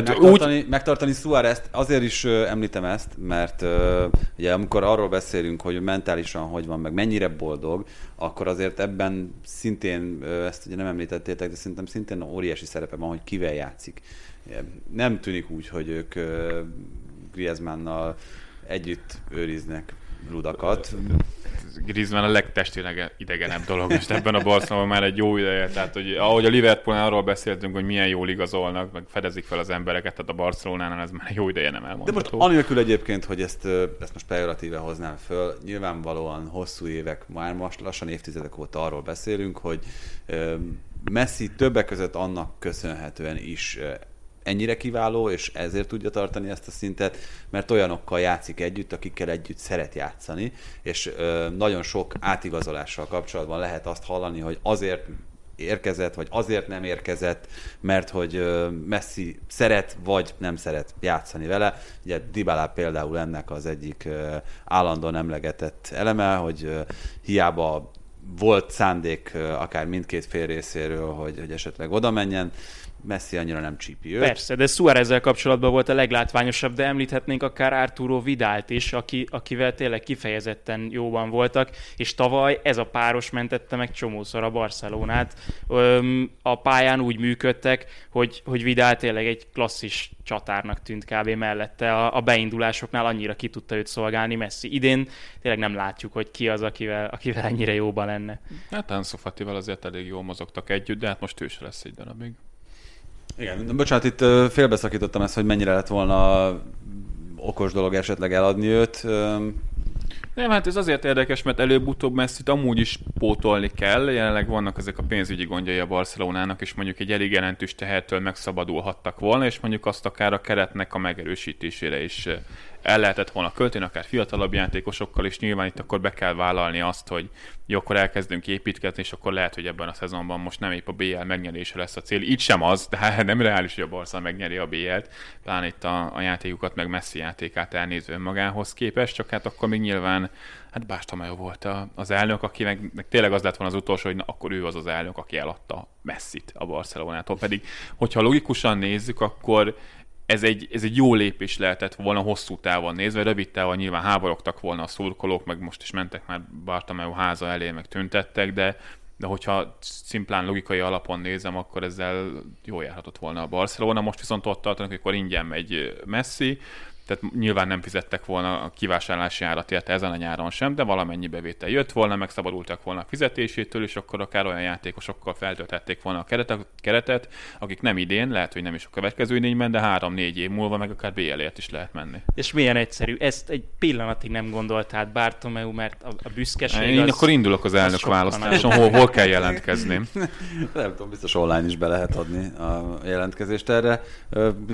Tehát megtartani, úgy... megtartani Suárez-t, azért is említem ezt, mert ugye amikor arról beszélünk, hogy mentálisan hogy van, meg mennyire boldog, akkor azért ebben szintén, ezt ugye nem említettétek, de szerintem szintén óriási szerepe van, hogy kivel játszik. Nem tűnik úgy, hogy ők Griezmannnal együtt őriznek rudakat. Griezmann a legtestileg idegenebb dolog most ebben a Barcelonában már egy jó ideje. Tehát, hogy ahogy a Liverpool arról beszéltünk, hogy milyen jól igazolnak, meg fedezik fel az embereket, tehát a Barcelonánál ez már jó ideje nem elmondható. De most anélkül egyébként, hogy ezt, ezt most pejoratíve hoznám föl, nyilvánvalóan hosszú évek, már most lassan évtizedek óta arról beszélünk, hogy Messi többek között annak köszönhetően is ennyire kiváló, és ezért tudja tartani ezt a szintet, mert olyanokkal játszik együtt, akikkel együtt szeret játszani, és ö, nagyon sok átigazolással kapcsolatban lehet azt hallani, hogy azért érkezett, vagy azért nem érkezett, mert hogy Messi szeret, vagy nem szeret játszani vele. Ugye Dybala például ennek az egyik állandóan emlegetett eleme, hogy hiába volt szándék akár mindkét fél részéről, hogy, hogy esetleg oda menjen, Messi annyira nem csípi őt. Persze, de Suárezzel kapcsolatban volt a leglátványosabb, de említhetnénk akár Arturo Vidált is, aki, akivel tényleg kifejezetten jóban voltak, és tavaly ez a páros mentette meg csomószor a Barcelonát. Öm, a pályán úgy működtek, hogy, hogy Vidal tényleg egy klasszis csatárnak tűnt kb. mellette. A, a beindulásoknál annyira ki tudta őt szolgálni Messi. Idén tényleg nem látjuk, hogy ki az, akivel, akivel ennyire jóban lenne. Hát Ansu Fatival azért elég jól mozogtak együtt, de hát most ő se lesz egy darabig. Igen, bocsánat, itt félbeszakítottam ezt, hogy mennyire lett volna okos dolog esetleg eladni őt. Nem, hát ez azért érdekes, mert előbb-utóbb messzit amúgy is pótolni kell. Jelenleg vannak ezek a pénzügyi gondjai a Barcelonának, és mondjuk egy elég jelentős tehertől megszabadulhattak volna, és mondjuk azt akár a keretnek a megerősítésére is el lehetett volna költeni, akár fiatalabb játékosokkal, és nyilván itt akkor be kell vállalni azt, hogy jó, akkor elkezdünk építkezni, és akkor lehet, hogy ebben a szezonban most nem épp a BL megnyerése lesz a cél. Így sem az, de [laughs] nem reális, hogy a Barca megnyeri a BL-t, pláne itt a, a játékukat, meg messzi játékát elnézve magához képest, csak hát akkor még nyilván hát Bástamajó volt a, az elnök, aki meg, meg, tényleg az lett volna az utolsó, hogy na, akkor ő az az elnök, aki eladta Messit a Barcelonától. Pedig, hogyha logikusan nézzük, akkor ez egy, ez egy jó lépés lehetett volna hosszú távon nézve, rövid távon nyilván háborogtak volna a szurkolók, meg most is mentek már Bartomeu háza elé, meg tüntettek, de, de hogyha szimplán logikai alapon nézem, akkor ezzel jól járhatott volna a Barcelona. Most viszont ott tartanak, amikor ingyen megy Messi, tehát nyilván nem fizettek volna a kivásárlási árat érte ezen a nyáron sem, de valamennyi bevétel jött volna, megszabadultak volna a fizetésétől, és akkor akár olyan játékosokkal feltöltették volna a keretet, keretet, akik nem idén, lehet, hogy nem is a következő idényben, de három-négy év múlva meg akár BL-ért is lehet menni. És milyen egyszerű. Ezt egy pillanatig nem gondolt át Bartomeu, mert a, a büszkeség Én az, akkor indulok az elnök választáson, hol, hol kell jelentkezni. [laughs] Nem tudom, biztos online is be lehet adni a jelentkezést erre.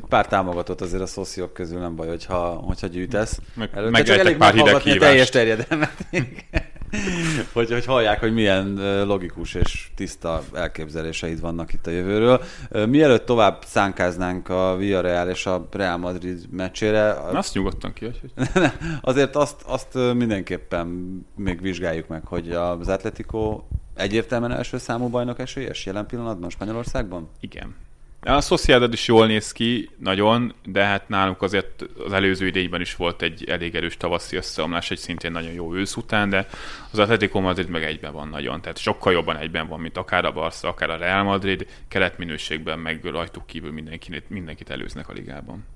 Pár támogatott azért a szociók közül, nem baj, hogyha, hogyha gyűjtesz. Meg- Előtte, megejtek csak elég pár hideg a teljes terjedelmet. [laughs] hogy, hogy hallják, hogy milyen logikus és tiszta elképzeléseid vannak itt a jövőről. Mielőtt tovább szánkáznánk a Villarreal és a Real Madrid meccsére, Na, azt nyugodtan ki, hogy [laughs] azért azt, azt mindenképpen még vizsgáljuk meg, hogy az Atletico egyértelműen első számú bajnok esélyes jelen pillanatban Spanyolországban? Igen. A Sociedad is jól néz ki, nagyon, de hát nálunk azért az előző idényben is volt egy elég erős tavaszi összeomlás, egy szintén nagyon jó ősz után, de az Atletico Madrid meg egyben van nagyon, tehát sokkal jobban egyben van, mint akár a Barca, akár a Real Madrid, keretminőségben meg rajtuk kívül mindenkit, mindenkit előznek a ligában.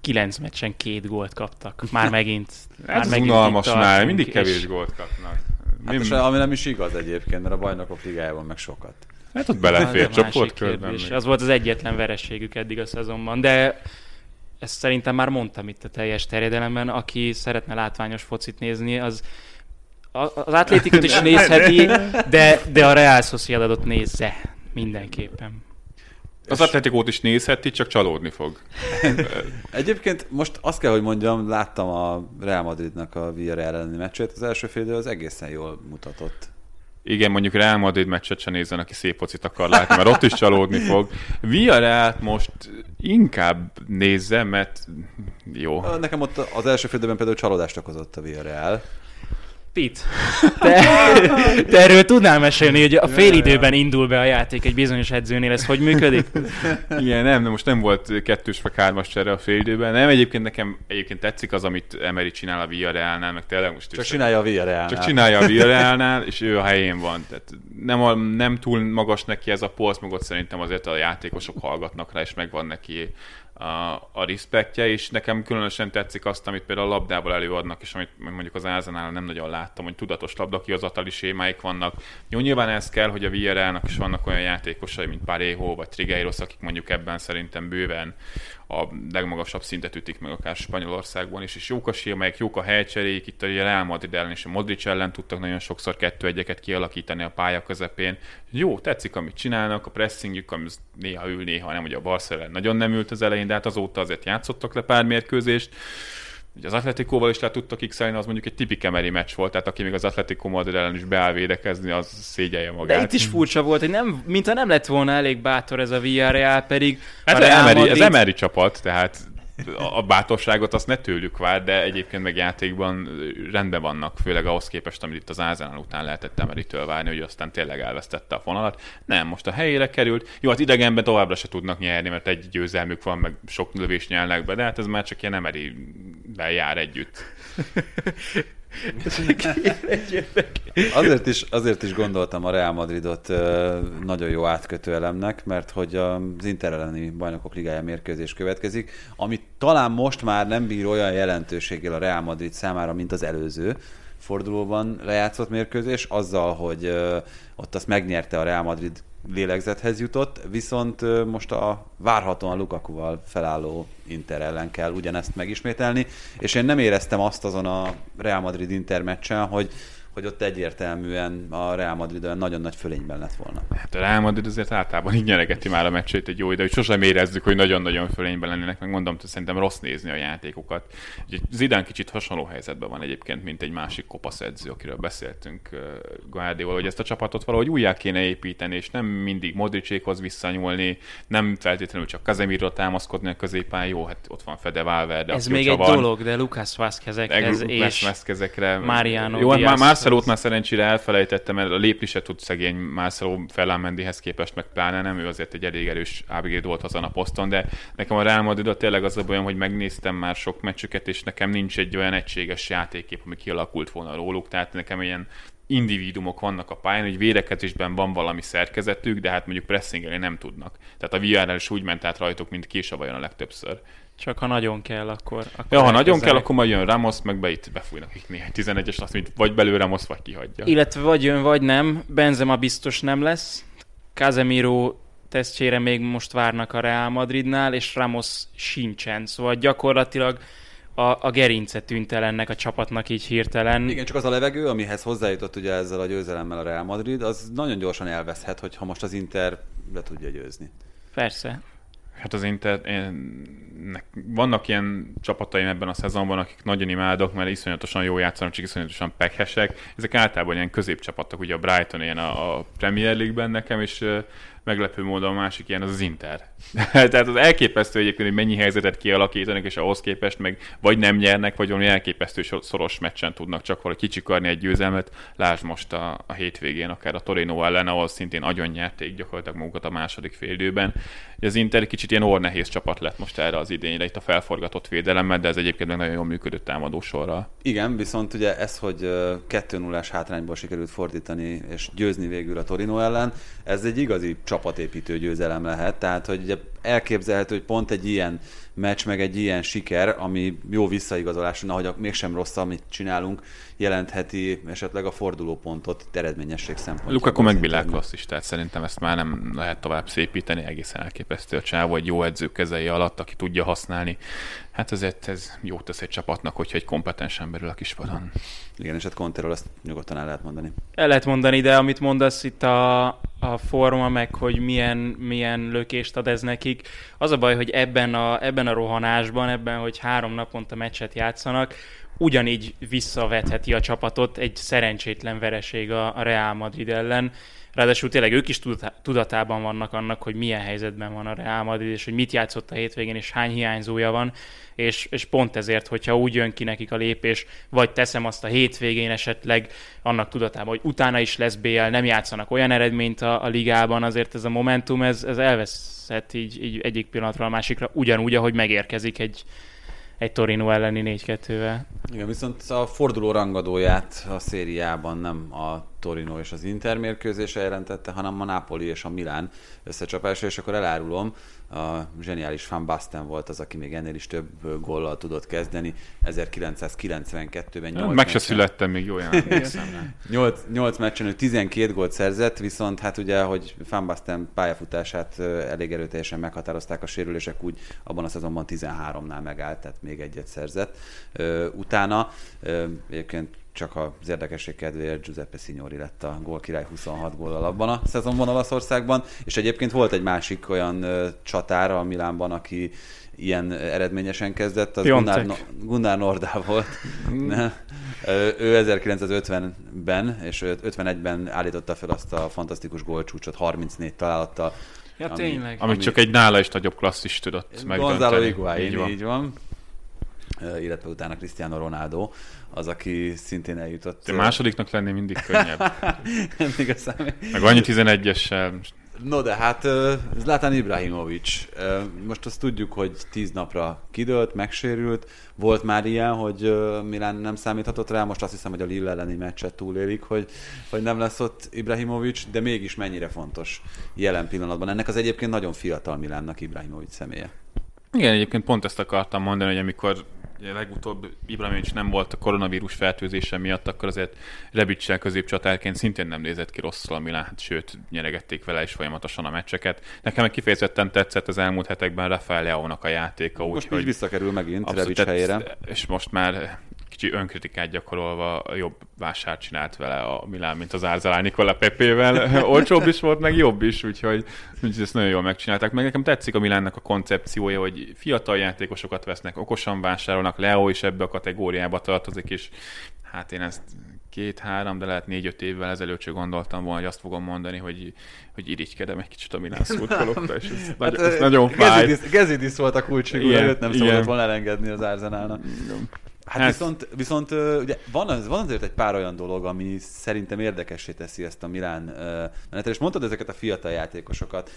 Kilenc meccsen két gólt kaptak. Már megint. [laughs] már Ez megint unalmas már, mindig és kevés gólt kapnak. Hát Mi- és ami nem is igaz egyébként, mert a bajnokok ligájában meg sokat. Hát ott belefér csoportkörben. Az volt az egyetlen vereségük eddig a szezonban, de ezt szerintem már mondtam itt a teljes terjedelemben, aki szeretne látványos focit nézni, az az Atlétikot is [laughs] nézheti, de, de a Real Sociedadot nézze mindenképpen. Az Atletikót is nézheti, csak csalódni fog. [laughs] Egyébként most azt kell, hogy mondjam, láttam a Real Madridnak a Villarreal elleni meccsét, az első fél idő az egészen jól mutatott. Igen, mondjuk Real Madrid meccset se nézzen, aki szép focit akar látni, mert ott is csalódni fog. Villarreal most inkább nézze, mert jó. Nekem ott az első fél időben például csalódást okozott a Villarreal. Pit, te, [laughs] te erről tudnál mesélni, hogy a fél időben indul be a játék egy bizonyos edzőnél, ez hogy működik? [laughs] Igen, nem, de most nem volt kettős vagy hármas csere a fél időben. Nem, egyébként nekem egyébként tetszik az, amit Emery csinál a Villarrealnál, meg tényleg most Csak is. csinálja a Villarreal. Csak csinálja a Villarrealnál, és ő a helyén van. Tehát nem, a, nem túl magas neki ez a polc, meg ott szerintem azért a játékosok hallgatnak rá, és megvan neki a, a respektje, és nekem különösen tetszik azt, amit például a labdával előadnak, és amit mondjuk az Ázanál nem nagyon láttam, hogy tudatos labdakihozatali sémáik vannak. Jó, nyilván ez kell, hogy a Villarrealnak is vannak olyan játékosai, mint Parejo vagy Trigueiros, akik mondjuk ebben szerintem bőven a legmagasabb szintet ütik meg akár Spanyolországban is, és jók a sémáik, jók a helycserék, itt a Real Madrid ellen és a Modric ellen tudtak nagyon sokszor kettő egyeket kialakítani a pálya közepén. Jó, tetszik, amit csinálnak, a pressingjük, ami néha ül, néha nem, ugye a Barca ellen nagyon nem ült az elején, de hát azóta azért játszottak le pár mérkőzést. Ugye az Atletikóval is le tudtak x az mondjuk egy tipik Emery meccs volt, tehát aki még az Atletico Madrid ellen is beáll védekezni, az szégyelje magát. De itt is furcsa volt, hogy nem, mintha nem lett volna elég bátor ez a Villarreal, pedig Hát a Real Emery, ez Madrid- Emery csapat, tehát a bátorságot azt ne tőlük vár, de egyébként meg játékban rendben vannak, főleg ahhoz képest, amit itt az Ázánál után lehetett Emerytől várni, hogy aztán tényleg elvesztette a fonalat. Nem, most a helyére került. Jó, hát idegenben továbbra se tudnak nyerni, mert egy győzelmük van, meg sok lövést nyelnek be, de hát ez már csak ilyen Emery-vel jár együtt. [laughs] Azért is, azért is gondoltam a Real Madridot nagyon jó átkötő elemnek, mert hogy az Inter elleni bajnokok ligája mérkőzés következik, ami talán most már nem bír olyan jelentőséggel a Real Madrid számára, mint az előző fordulóban lejátszott mérkőzés, azzal, hogy ott azt megnyerte a Real Madrid lélegzethez jutott, viszont most a várhatóan Lukakuval felálló Inter ellen kell ugyanezt megismételni, és én nem éreztem azt azon a Real Madrid Inter meccsen, hogy hogy ott egyértelműen a Real Madrid olyan nagyon nagy fölényben lett volna. Hát a Real Madrid azért általában így nyeregeti már a meccsét egy jó ide, hogy sosem érezzük, hogy nagyon-nagyon fölényben lennének, meg mondom, hogy szerintem rossz nézni a játékokat. Ugye Zidane kicsit hasonló helyzetben van egyébként, mint egy másik kopasz edző, akiről beszéltünk Guardiola, hogy ezt a csapatot valahogy újjá kéne építeni, és nem mindig Modricékhoz visszanyúlni, nem feltétlenül csak Casemiro támaszkodni a középpályán, jó, hát ott van Fede Valverde, Ez még egy van, dolog, de Lucas Vázquezekhez és Veszkezekre. Mariano Jó, hát már Diazhez. Marcelót már szerencsére elfelejtettem, mert lépni se tud szegény Marcelo Ferland képest, meg pláne nem, ő azért egy elég erős upgrade volt azon a poszton, de nekem a Real Madrid tényleg az a bajom, hogy megnéztem már sok meccsüket, és nekem nincs egy olyan egységes játékkép, ami kialakult volna róluk, tehát nekem ilyen individuumok vannak a pályán, hogy védekezésben van valami szerkezetük, de hát mondjuk pressingelni nem tudnak. Tehát a VR is úgy ment át rajtuk, mint kés a vajon a legtöbbször. Csak ha nagyon kell, akkor... akkor Ja, ha nagyon kell, akkor majd jön Ramos, meg be itt befújnak itt néhány 11-es, azt mint vagy belőle Ramos, vagy kihagyja. Illetve vagy jön, vagy nem. Benzema biztos nem lesz. Casemiro tesztjére még most várnak a Real Madridnál, és Ramos sincsen. Szóval gyakorlatilag a, a gerince tűnt el ennek a csapatnak így hirtelen. Igen, csak az a levegő, amihez hozzájutott ugye ezzel a győzelemmel a Real Madrid, az nagyon gyorsan elveszhet, hogyha most az Inter le tudja győzni. Persze. Hát az Inter, én, vannak ilyen csapataim ebben a szezonban, akik nagyon imádok, mert iszonyatosan jó játszanak, csak iszonyatosan pekhesek. Ezek általában ilyen középcsapatok, ugye a Brighton ilyen a, a Premier League-ben nekem, és meglepő módon a másik ilyen az az Inter. [laughs] Tehát az elképesztő egyébként, hogy mennyi helyzetet kialakítanak, és ahhoz képest meg vagy nem nyernek, vagy valami elképesztő szoros meccsen tudnak csak valahogy kicsikarni egy győzelmet. Lásd most a, a hétvégén, akár a Torino ellen, ahol szintén agyon nyerték gyakorlatilag magukat a második félidőben. Az Inter kicsit ilyen ornehéz csapat lett most erre az idényre, itt a felforgatott védelemmel, de ez egyébként meg nagyon jól működő támadósorral. Igen, viszont ugye ez, hogy ö, 2-0-ás hátrányból sikerült fordítani és győzni végül a Torino ellen, ez egy igazi csapatépítő győzelem lehet, tehát hogy ugye elképzelhető, hogy pont egy ilyen meccs, meg egy ilyen siker, ami jó visszaigazolás, na, hogy mégsem rossz, amit csinálunk, jelentheti esetleg a fordulópontot eredményesség szempontjából. Lukaku meg az Internek. világklasszis, tehát szerintem ezt már nem lehet tovább szépíteni, egészen elképesztő a csávó, egy jó edző kezei alatt, aki tudja használni. Hát ezért ez jó tesz egy csapatnak, hogyha egy kompetens ember ül a kispadon. Igen, és hát Conteról ezt nyugodtan el lehet mondani. El lehet mondani, de amit mondasz itt a, a forma, meg hogy milyen, milyen lökést ad ez nekik. Az a baj, hogy ebben a, ebben a rohanásban, ebben, hogy három naponta meccset játszanak, ugyanígy visszavetheti a csapatot egy szerencsétlen vereség a, a Real Madrid ellen. Ráadásul tényleg ők is tudatá- tudatában vannak annak, hogy milyen helyzetben van a Real Madrid, és hogy mit játszott a hétvégén, és hány hiányzója van, és, és pont ezért, hogyha úgy jön ki nekik a lépés, vagy teszem azt a hétvégén esetleg annak tudatában, hogy utána is lesz BL, nem játszanak olyan eredményt a, a ligában, azért ez a momentum, ez, ez elveszett így, így egyik pillanatra a másikra, ugyanúgy, ahogy megérkezik egy, egy Torino elleni 4-2-vel. Igen, viszont a forduló rangadóját a szériában nem a Torino és az Inter mérkőzése jelentette, hanem a Napoli és a Milán összecsapása, és akkor elárulom, a zseniális Van Basten volt az, aki még ennél is több góllal tudott kezdeni, 1992-ben 8 Meg se születtem még jó olyan. 8, 8 meccsen ő 12 gólt szerzett, viszont hát ugye, hogy Van Basten pályafutását elég erőteljesen meghatározták a sérülések, úgy abban a szezonban 13-nál megállt, tehát még egyet szerzett. Utána egyébként csak az érdekesség kedvéért Giuseppe Signori lett a gól király 26 góllal abban a szezonban Olaszországban, és egyébként volt egy másik olyan ö, csatár a Milánban, aki ilyen eredményesen kezdett, az Piontek. Gunnar, No- Gunnar Nordá volt. Ne. Ö, Ő 1950-ben és 51-ben állította fel azt a fantasztikus gólcsúcsot 34 találattal. Ja, Ami- tényleg. Amit csak egy nála is nagyobb klasszis tudott Gonzalo megdönteni. Higuain, Így van. így van. Illetve utána Cristiano Ronaldo, az, aki szintén eljutott. De másodiknak lenni mindig könnyebb. [laughs] Nem igazán. Meg annyi 11-essel. No de hát Zlatan Ibrahimovic, most azt tudjuk, hogy tíz napra kidőlt, megsérült. Volt már ilyen, hogy Milán nem számíthatott rá, most azt hiszem, hogy a Lille elleni meccset túlélik, hogy, hogy nem lesz ott Ibrahimovic, de mégis mennyire fontos jelen pillanatban. Ennek az egyébként nagyon fiatal Milánnak Ibrahimovic személye. Igen, egyébként pont ezt akartam mondani, hogy amikor ugye legutóbb Ibrahimovic nem volt a koronavírus fertőzése miatt, akkor azért Rebicsel középcsatárként szintén nem nézett ki rosszul a Milán, sőt, nyeregették vele is folyamatosan a meccseket. Nekem meg kifejezetten tetszett az elmúlt hetekben Rafael Leónak a játéka, Most úgyhogy így visszakerül megint Abszolút, Rebic helyére. És most már kicsi önkritikát gyakorolva jobb vásárt csinált vele a Milán, mint az Árzalán Nikola Pepével. [laughs] Olcsóbb is volt, meg jobb is, úgyhogy, úgyhogy ezt nagyon jól megcsinálták. Meg nekem tetszik a Milánnak a koncepciója, hogy fiatal játékosokat vesznek, okosan vásárolnak, Leo is ebbe a kategóriába tartozik, és hát én ezt két-három, de lehet négy-öt évvel ezelőtt sem gondoltam volna, hogy azt fogom mondani, hogy, hogy irigykedem egy kicsit a Milán szurkolókra, és ez, Hát, nagy, ez nagyon fáj. Gezidis, Gezidis volt a kulcsfigura, őt nem igen. szabadott volna elengedni az Arsenalnak. Hát Hát- viszont, viszont ugye van, az, van azért egy pár olyan dolog, ami szerintem érdekessé teszi ezt a Milán menetet, és mondtad ezeket a fiatal játékosokat.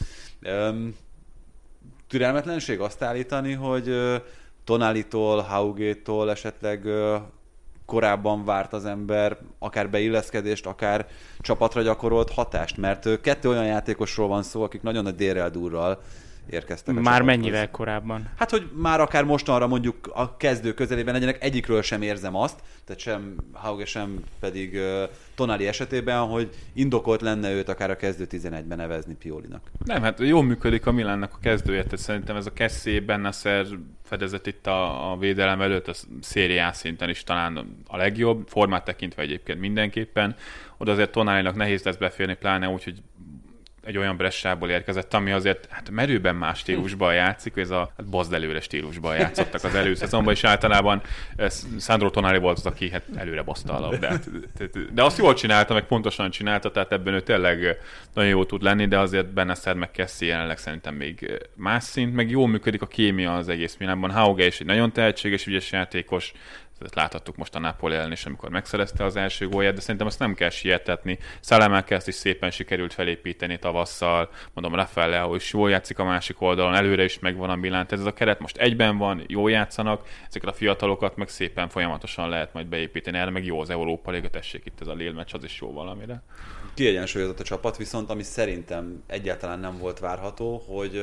Türelmetlenség azt állítani, hogy Tonalitól, Haugétól esetleg korábban várt az ember akár beilleszkedést, akár csapatra gyakorolt hatást, mert kettő olyan játékosról van szó, akik nagyon nagy dérrel durral érkeztek. A Már mennyivel korábban? Hát, hogy már akár mostanra mondjuk a kezdő közelében legyenek, egyikről sem érzem azt, tehát sem Hauge, sem pedig uh, Tonali esetében, hogy indokolt lenne őt akár a kezdő 11-ben nevezni Piolinak. Nem, hát jól működik a Milánnak a kezdője, tehát szerintem ez a Kessé, Bennasser fedezet itt a, a védelem előtt, a szériá szinten is talán a legjobb, formát tekintve egyébként mindenképpen. Oda azért Tonálinak nehéz lesz beférni, pláne úgy, hogy egy olyan bressából érkezett, ami azért hát merőben más stílusban játszik, ez a hát bozd előre stílusban játszottak az előszezonban, és általában ez Sandro Tonali volt az, aki hát előre bozta a labdát. De azt jól csinálta, meg pontosan csinálta, tehát ebben ő tényleg nagyon jó tud lenni, de azért benne Szer meg Kessi jelenleg szerintem még más szint, meg jól működik a kémia az egész Milánban. Hauge is egy nagyon tehetséges, ügyes játékos, ezt láthattuk most a Napoli ellen is, amikor megszerezte az első gólját, de szerintem azt nem kell sietetni. Szelemelke ezt is szépen sikerült felépíteni tavasszal, mondom, Rafael Leo is jól játszik a másik oldalon, előre is megvan a Milán, tehát ez a keret most egyben van, jól játszanak, ezeket a fiatalokat meg szépen folyamatosan lehet majd beépíteni, erre meg jó az Európa Liga, tessék itt ez a Lille meccs, az is jó valamire. Kiegyensúlyozott a csapat, viszont ami szerintem egyáltalán nem volt várható, hogy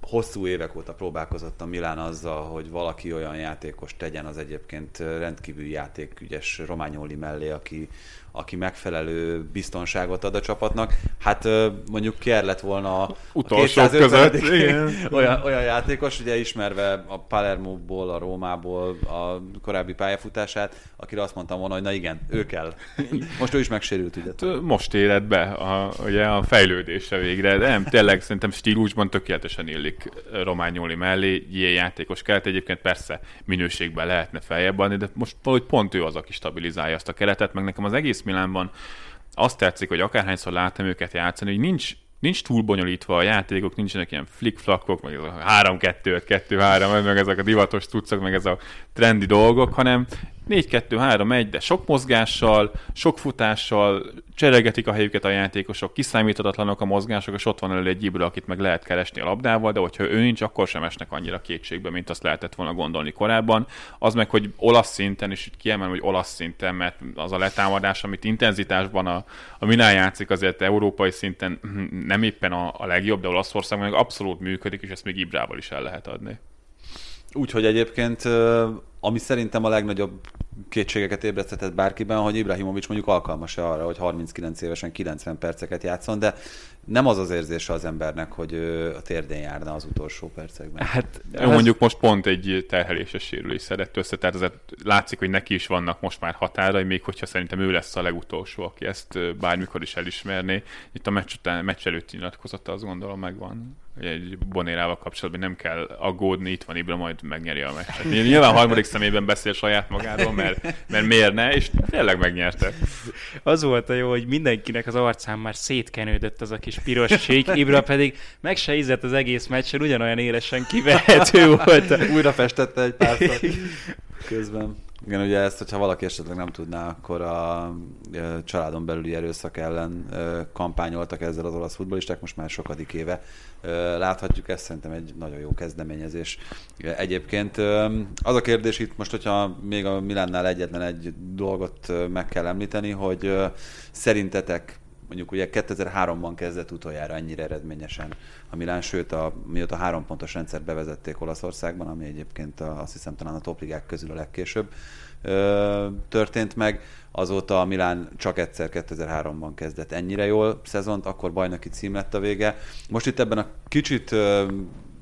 hosszú évek óta próbálkozott a Milán azzal, hogy valaki olyan játékos tegyen az egyébként rendkívül játékügyes Romágnoli mellé, aki, aki megfelelő biztonságot ad a csapatnak. Hát mondjuk Kier lett volna a utolsó között. [laughs] olyan, olyan játékos, ugye ismerve a Palermo-ból, a Rómából a korábbi pályafutását, akire azt mondtam volna, hogy na igen, ő kell. Most ő is megsérült, ugye? Most éred be a, ugye a fejlődésre végre, de nem, tényleg szerintem stílusban tökéletesen illik Romágnoli mellé, ilyen játékos kellett. Egyébként persze minőségben lehetne feljebb adni, de most valahogy pont ő az, aki stabilizálja azt a keretet, meg nekem az egész Milánban. Azt tetszik, hogy akárhányszor láttam őket játszani, hogy nincs, nincs túl bonyolítva a játékok, nincsenek ilyen flick-flakok, meg ez a 3-2-5, 2-3, meg ezek a divatos tucok, meg ez a trendi dolgok, hanem 4-2-3-1, de sok mozgással, sok futással, cseregetik a helyüket a játékosok, kiszámíthatatlanok a mozgások, és ott van elő egy Ibra, akit meg lehet keresni a labdával, de hogyha ő nincs, akkor sem esnek annyira kétségbe, mint azt lehetett volna gondolni korábban. Az meg, hogy olasz szinten, és kiemelem, hogy olasz szinten, mert az a letámadás, amit intenzitásban a, a Milán játszik, azért európai szinten [clears throat] nem éppen a, a legjobb, de Olaszországban meg abszolút működik, és ezt még Ibrával is el lehet adni. Úgyhogy egyébként, ami szerintem a legnagyobb kétségeket ébresztetett bárkiben, hogy Ibrahimovics mondjuk alkalmas-e arra, hogy 39 évesen 90 perceket játszon, de nem az az érzése az embernek, hogy a térdén járna az utolsó percekben. Hát jó, ez... mondjuk most pont egy terheléses sérülés szedett össze, tehát azért látszik, hogy neki is vannak most már határai, még hogyha szerintem ő lesz a legutolsó, aki ezt bármikor is elismerné. Itt a meccs, után, meccs előtti nyilatkozata azt gondolom megvan egy Bonérával kapcsolatban nem kell aggódni, itt van Ibra, majd megnyeri a meccset. Nyilván harmadik szemében beszél saját magáról, mert, mert miért ne, és tényleg megnyerte. Az volt a jó, hogy mindenkinek az arcán már szétkenődött az a kis piros csík, Ibra pedig meg se ízett az egész meccsen, ugyanolyan élesen kivehető volt. Újra festette egy pár közben. Igen, ugye ezt, hogyha valaki esetleg nem tudná, akkor a családon belüli erőszak ellen kampányoltak ezzel az olasz futbolisták, most már sokadik éve láthatjuk ezt, szerintem egy nagyon jó kezdeményezés. Egyébként az a kérdés itt most, hogyha még a Milánnál egyetlen egy dolgot meg kell említeni, hogy szerintetek mondjuk ugye 2003-ban kezdett utoljára ennyire eredményesen a Milán, sőt, a, mióta három pontos rendszert bevezették Olaszországban, ami egyébként a, azt hiszem talán a topligák közül a legkésőbb ö, történt meg, azóta a Milán csak egyszer 2003-ban kezdett ennyire jól szezont, akkor bajnoki cím lett a vége. Most itt ebben a kicsit ö,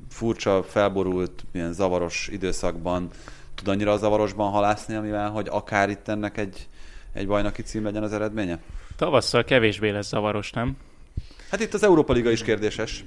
furcsa, felborult, ilyen zavaros időszakban tud annyira a zavarosban halászni, amivel, hogy akár itt ennek egy, egy bajnoki cím legyen az eredménye? Tavasszal kevésbé lesz zavaros, nem? Hát itt az Európa Liga is kérdéses.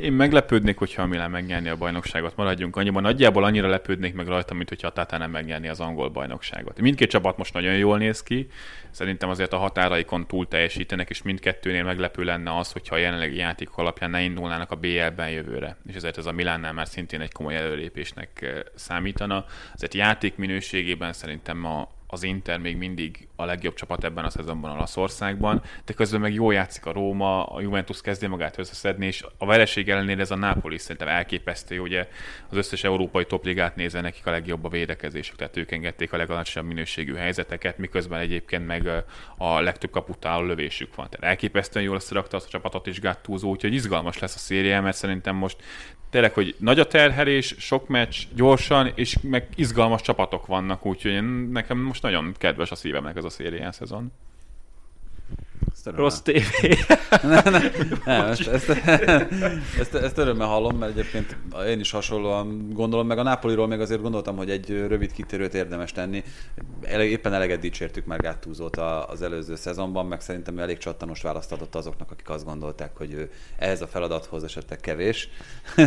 Én meglepődnék, hogyha a Milán megnyerni a bajnokságot. Maradjunk annyiban. Nagyjából annyira lepődnék meg rajta, mint hogyha a Tata nem megnyerni az angol bajnokságot. Mindkét csapat most nagyon jól néz ki. Szerintem azért a határaikon túl teljesítenek, és mindkettőnél meglepő lenne az, hogyha a jelenlegi játék alapján ne indulnának a BL-ben jövőre. És ezért ez a Milánnál már szintén egy komoly előlépésnek számítana. Azért játék minőségében szerintem a, az Inter még mindig a legjobb csapat ebben a szezonban Olaszországban, de közben meg jól játszik a Róma, a Juventus kezdi magát összeszedni, és a vereség ellenére ez a Napoli szerintem elképesztő, ugye az összes európai topligát nézve nekik a legjobb a védekezésük, tehát ők engedték a legalacsonyabb minőségű helyzeteket, miközben egyébként meg a legtöbb kaputáló lövésük van. Tehát elképesztően jól összerakta azt a csapatot is Gattuso, úgyhogy izgalmas lesz a széria, mert szerintem most tényleg, hogy nagy a terhelés, sok meccs, gyorsan, és meg izgalmas csapatok vannak, úgyhogy nekem most nagyon kedves a szívemnek ez a szérián szezon. Rossz tévé. [laughs] ne, ne, ne, ezt, ezt, ezt, ezt örömmel hallom, mert egyébként én is hasonlóan gondolom, meg a Nápoliról még azért gondoltam, hogy egy rövid kitérőt érdemes tenni. Éppen eleget dicsértük már Gáttúzót az előző szezonban, meg szerintem elég csattanos választ adott azoknak, akik azt gondolták, hogy ő ehhez a feladathoz esetleg kevés. [laughs]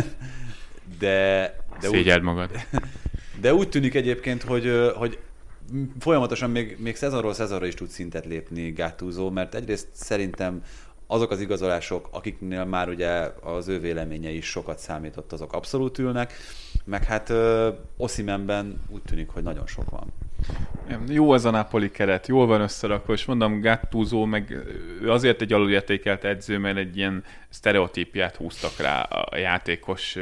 De, de Szégyeld úgy, magad. [laughs] De úgy tűnik egyébként, hogy, hogy folyamatosan még, még szezonról szezonra is tud szintet lépni Gattuso, mert egyrészt szerintem azok az igazolások, akiknél már ugye az ő véleménye is sokat számított, azok abszolút ülnek, meg hát Oszimenben úgy tűnik, hogy nagyon sok van. Jó az a Napoli keret, jól van összerakva, és mondom, Gattuso meg azért egy alulértékelt edző, mert egy ilyen sztereotípiát húztak rá a játékos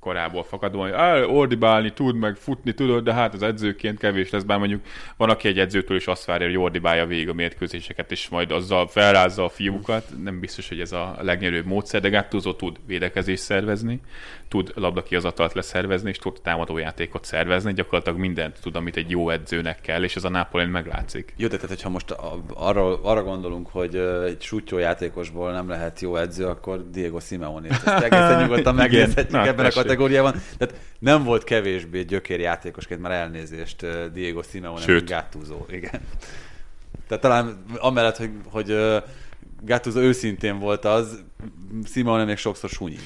korából fakadóan, hogy ordibálni tud, meg futni tudod, de hát az edzőként kevés lesz, bár mondjuk van, aki egy edzőtől is azt várja, hogy ordibálja végig a mérkőzéseket, és majd azzal felrázza a fiúkat. Nem biztos, hogy ez a legnyerőbb módszer, de Gattuso tud védekezést szervezni, tud labdakiazatalt leszervezni, és tud támadójátékot szervezni, gyakorlatilag mindent tud, amit egy jó edzőnek kell, és ez a Napoli meglátszik. Jó, de tehát, hogyha most arra, arra gondolunk, hogy egy sútyó játékosból nem lehet jó edző, akkor Diego Simeone. Ezt [laughs] egészen nyugodtan megnézhetjük ebben a kategóriában. Tehát nem volt kevésbé gyökér játékosként, már elnézést Diego Simeone, Sőt. Gattuso. Igen. Tehát talán amellett, hogy, hogy Gattuso őszintén volt az, Simeone még sokszor sunyi.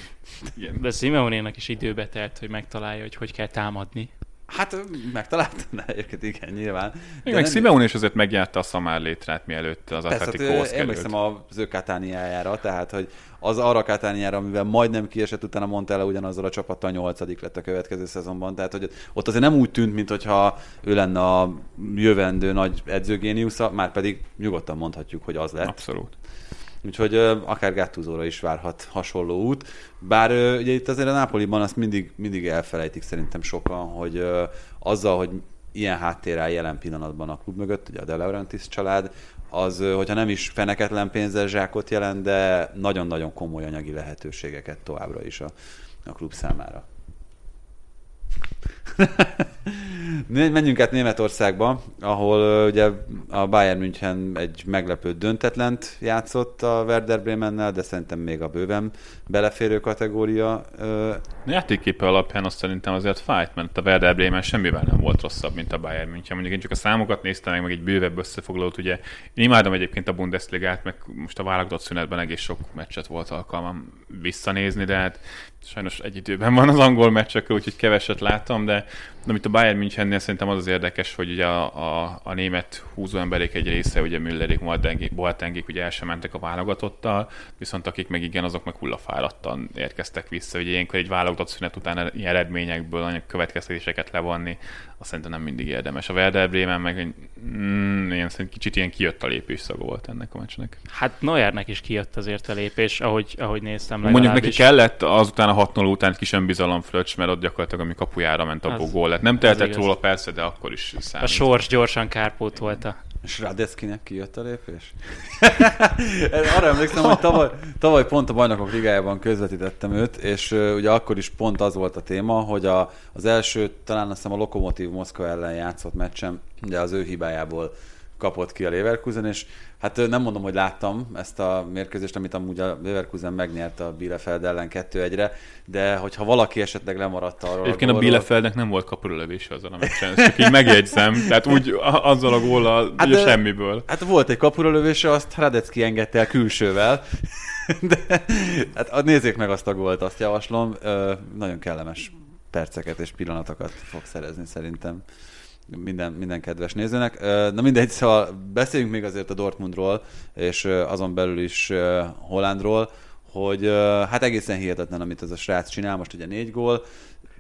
Igen. De Simeone-nak is időbe telt, hogy megtalálja, hogy hogy kell támadni. Hát megtalálta, egyébként igen, nyilván. De meg nem... Simeone is azért megjárta a szamár létrát, mielőtt az Atletikóhoz került. Emlékszem az ő Katániájára, tehát hogy az arra Katániára, amivel majdnem kiesett, utána Montella ugyanazzal a csapattal nyolcadik lett a következő szezonban. Tehát, hogy ott azért nem úgy tűnt, mintha ő lenne a jövendő nagy edzőgéniusza, már pedig nyugodtan mondhatjuk, hogy az lett. Abszolút. Úgyhogy akár Gattuzóra is várhat hasonló út. Bár ugye itt azért a Napoliban azt mindig, mindig elfelejtik szerintem sokan, hogy azzal, hogy ilyen háttér áll jelen pillanatban a klub mögött, ugye a De Laurentiis család, az, hogyha nem is feneketlen pénzzel zsákot jelent, de nagyon-nagyon komoly anyagi lehetőségeket továbbra is a, a klub számára. [laughs] Menjünk át Németországba, ahol ugye a Bayern München egy meglepő döntetlent játszott a Werder Bremennel, de szerintem még a bőven beleférő kategória. A játékképe alapján azt szerintem azért fájt, mert a Werder Bremen semmivel nem volt rosszabb, mint a Bayern München. Mondjuk én csak a számokat néztem meg, meg egy bővebb összefoglalót. Ugye én imádom egyébként a Bundesligát, meg most a válogatott szünetben egész sok meccset volt alkalmam visszanézni, de hát sajnos egy időben van az angol meccsekről, úgyhogy keveset láttam, de amit a Bayern Münchennél szerintem az az érdekes, hogy ugye a, a, a német húzóemberék egy része, ugye Müllerik, Boatengik ugye el sem mentek a válogatottal, viszont akik meg igen, azok meg hullafáradtan érkeztek vissza. Ugye ilyenkor egy válogatott szünet után ilyen eredményekből olyan következtetéseket levonni, azt szerintem nem mindig érdemes. A Werder Bremen meg mm, ilyen, kicsit ilyen kijött a lépés szaga volt ennek a meccsnek. Hát Neuernek is kijött azért a lépés, ahogy, ahogy néztem Mondjuk neki kellett azután a 6 után egy kis önbizalom fröccs, mert ott gyakorlatilag ami kapujára ment a gól lett. Nem tehetett róla persze, de akkor is számít. A sors gyorsan kárpótolta. És Radeckinek kijött a lépés? [laughs] Arra emlékszem, hogy tavaly, tavaly pont a Bajnokok Ligájában közvetítettem őt, és uh, ugye akkor is pont az volt a téma, hogy a, az első, talán azt hiszem a Lokomotív Moszkva ellen játszott meccsem, de az ő hibájából kapott ki a Leverkusen, és hát nem mondom, hogy láttam ezt a mérkőzést, amit amúgy a Leverkusen megnyerte a Bielefeld ellen 2-1-re, de hogyha valaki esetleg lemaradt arról Egyébként a, a Bielefeldnek nem volt kapurölövése azon a meccsen, ezt csak így megjegyzem, tehát úgy azzal a góllal, hát ugye semmiből. Hát volt egy kapurölövése, azt Radecki engedte el külsővel, [laughs] de hát nézzék meg azt a gólt, azt javaslom, nagyon kellemes perceket és pillanatokat fog szerezni szerintem minden, minden kedves nézőnek. Na mindegy, szóval beszéljünk még azért a Dortmundról, és azon belül is Hollandról, hogy hát egészen hihetetlen, amit ez a srác csinál, most ugye négy gól,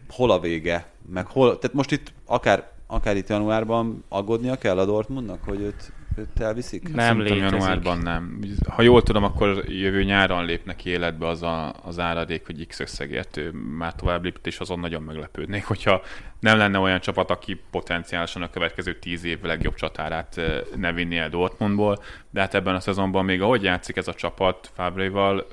hol a vége, meg hol, tehát most itt akár akár itt januárban aggódnia kell a Dortmundnak, hogy őt, őt elviszik? Nem Szerintem létezik. januárban nem. Ha jól tudom, akkor jövő nyáron lépnek ki életbe az a, az áradék, hogy X összegért ő már tovább lépett, és azon nagyon meglepődnék, hogyha nem lenne olyan csapat, aki potenciálisan a következő tíz év legjobb csatárát ne vinni el Dortmundból, de hát ebben a szezonban még ahogy játszik ez a csapat Fabréval,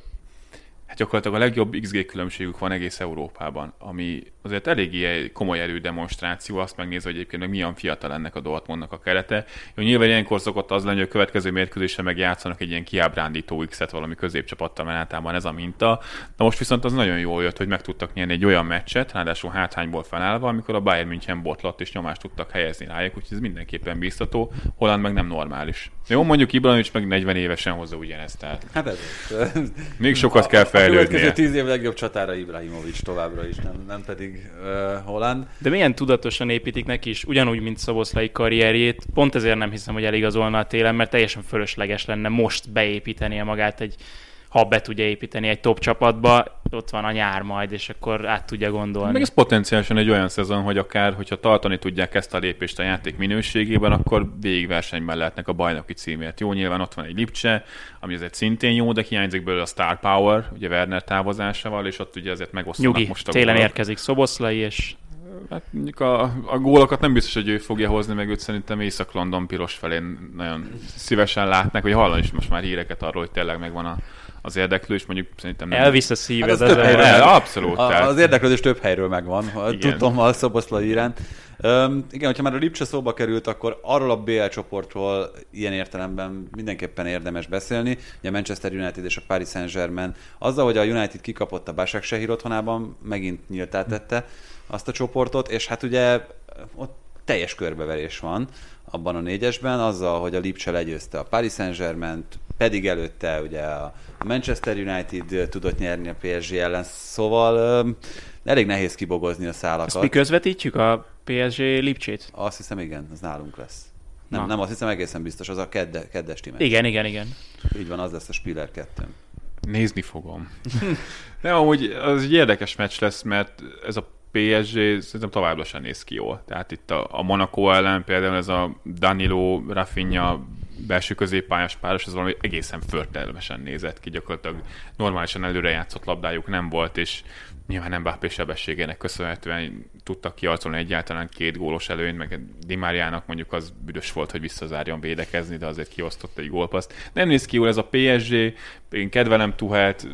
hát gyakorlatilag a legjobb XG különbségük van egész Európában, ami azért eléggé komoly erődemonstráció, azt megnézve, hogy egyébként meg milyen fiatal ennek a Dortmundnak a kerete. Jó, nyilván ilyenkor szokott az lenni, hogy a következő mérkőzésre meg játszanak egy ilyen kiábrándító X-et valami középcsapattal, mert általában ez a minta. Na most viszont az nagyon jól jött, hogy meg tudtak nyerni egy olyan meccset, ráadásul hátrányból felállva, amikor a Bayern München botlott és nyomást tudtak helyezni rájuk, úgyhogy ez mindenképpen biztató. Holland meg nem normális. Jó, mondjuk Ibrahimovic meg 40 évesen hozza ugyanezt, tehát Hát ez. még sokat kell A következő fejlődnie. tíz év legjobb csatára Ibrahimovic továbbra is, nem, nem pedig uh, Holland. De milyen tudatosan építik neki is, ugyanúgy, mint Szoboszlai karrierjét. Pont ezért nem hiszem, hogy eligazolna a télen, mert teljesen fölösleges lenne most beépítenie magát egy ha be tudja építeni egy top csapatba, ott van a nyár majd, és akkor át tudja gondolni. Meg ez potenciálisan egy olyan szezon, hogy akár, hogyha tartani tudják ezt a lépést a játék minőségében, akkor végigversenyben lehetnek a bajnoki címért. Jó, nyilván ott van egy Lipcse, ami azért szintén jó, de hiányzik belőle a Star Power, ugye Werner távozásával, és ott ugye azért megosztanak Nyugi, most a télen gólok. érkezik Szoboszlai, és Hát mondjuk a, a gólokat nem biztos, hogy ő fogja hozni, meg őt szerintem Észak-London piros felén nagyon szívesen látnak, hogy hallani is most már híreket arról, hogy tényleg megvan a, az érdeklő, és mondjuk szerintem nem. elvisz a szíved. Hát az az helyről El, abszolút. A, tehát- az érdeklődés több helyről megvan, Igen. tudom a Szoboszlai iránt. Um, igen, hogyha már a Lipcse szóba került, akkor arról a BL csoportról ilyen értelemben mindenképpen érdemes beszélni. Ugye a Manchester United és a Paris Saint-Germain azzal, hogy a United kikapott a Başakşehir otthonában, megint nyíltá tette azt a csoportot, és hát ugye ott teljes körbeverés van abban a négyesben, azzal, hogy a Lipcse legyőzte a Paris saint pedig előtte ugye a Manchester United tudott nyerni a PSG ellen, szóval öm, elég nehéz kibogozni a Ezt szálakat. mi közvetítjük a PSG Lipcsét? Azt hiszem, igen, az nálunk lesz. Nem, Na. nem, azt hiszem egészen biztos, az a kedde, keddes time. Igen, igen, igen. Így van, az lesz a Spiller 2. Nézni fogom. [laughs] Nem, amúgy az egy érdekes meccs lesz, mert ez a PSG szerintem továbbra sem néz ki jól. Tehát itt a, a Monaco ellen például ez a Danilo, Rafinha belső középpályás páros, ez valami egészen förtelmesen nézett ki, gyakorlatilag normálisan előre játszott labdájuk nem volt, és nyilván Mbappé sebességének köszönhetően tudtak kiarcolni egyáltalán két gólos előnyt, meg Di Mariának mondjuk az büdös volt, hogy visszazárjon védekezni, de azért kiosztott egy gólpaszt. Nem néz ki jól ez a PSG, én kedvelem Tuhelt,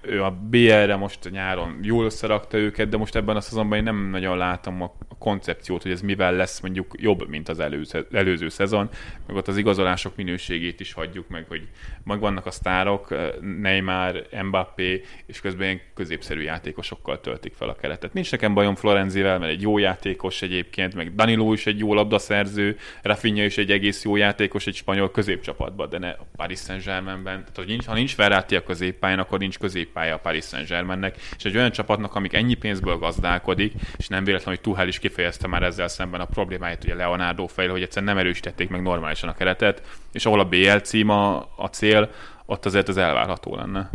ő a BL-re most nyáron jól összerakta őket, de most ebben a szezonban én nem nagyon látom a koncepciót, hogy ez mivel lesz mondjuk jobb, mint az előző, előző szezon, meg ott az igazolások minőségét is hagyjuk meg, hogy meg vannak a sztárok, Neymar, Mbappé, és közben ilyen középszerű játékosokkal töltik fel a keretet. Nincs nekem bajom Florenzivel, mert egy jó játékos egyébként, meg Danilo is egy jó labdaszerző, Rafinha is egy egész jó játékos egy spanyol középcsapatban, de ne a Paris Saint-Germainben. Tehát, hogy nincs, ha nincs Verratti a középpályán, akkor nincs középpálya a Paris Saint-Germainnek, és egy olyan csapatnak, amik ennyi pénzből gazdálkodik, és nem véletlen, hogy Tuchel is kifejezte már ezzel szemben a problémáit, ugye Leonardo fejle, hogy egyszerűen nem erősítették meg normálisan a keretet, és ahol a BL cím a, a cél, ott azért az elvárható lenne.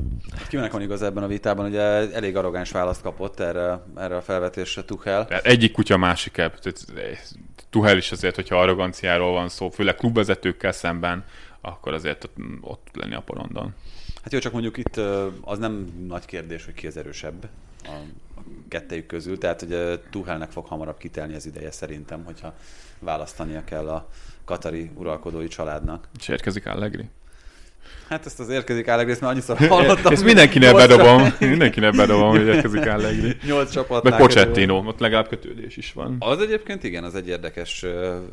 Kinek van igaz ebben a vitában, ugye elég arrogáns választ kapott erre, erre a felvetésre Tuchel. Egyik kutya másik ebb. Eh, Tuhel is azért, hogyha arroganciáról van szó, főleg klubvezetőkkel szemben, akkor azért ott, ott lenni a porondon. Hát jó, csak mondjuk itt az nem nagy kérdés, hogy ki az erősebb a a kettejük közül, tehát hogy Tuchelnek fog hamarabb kitelni az ideje szerintem, hogyha választania kell a katari uralkodói családnak. És érkezik Allegri. Hát ezt az érkezik Allegri, mert annyiszor [laughs] hallottam. Ezt mindenkinek bedobom, mindenkinek bedobom, hogy [laughs] érkezik Allegri. Nyolc csapat. Meg Pochettino, ott legalább kötődés is van. Az egyébként igen, az egy érdekes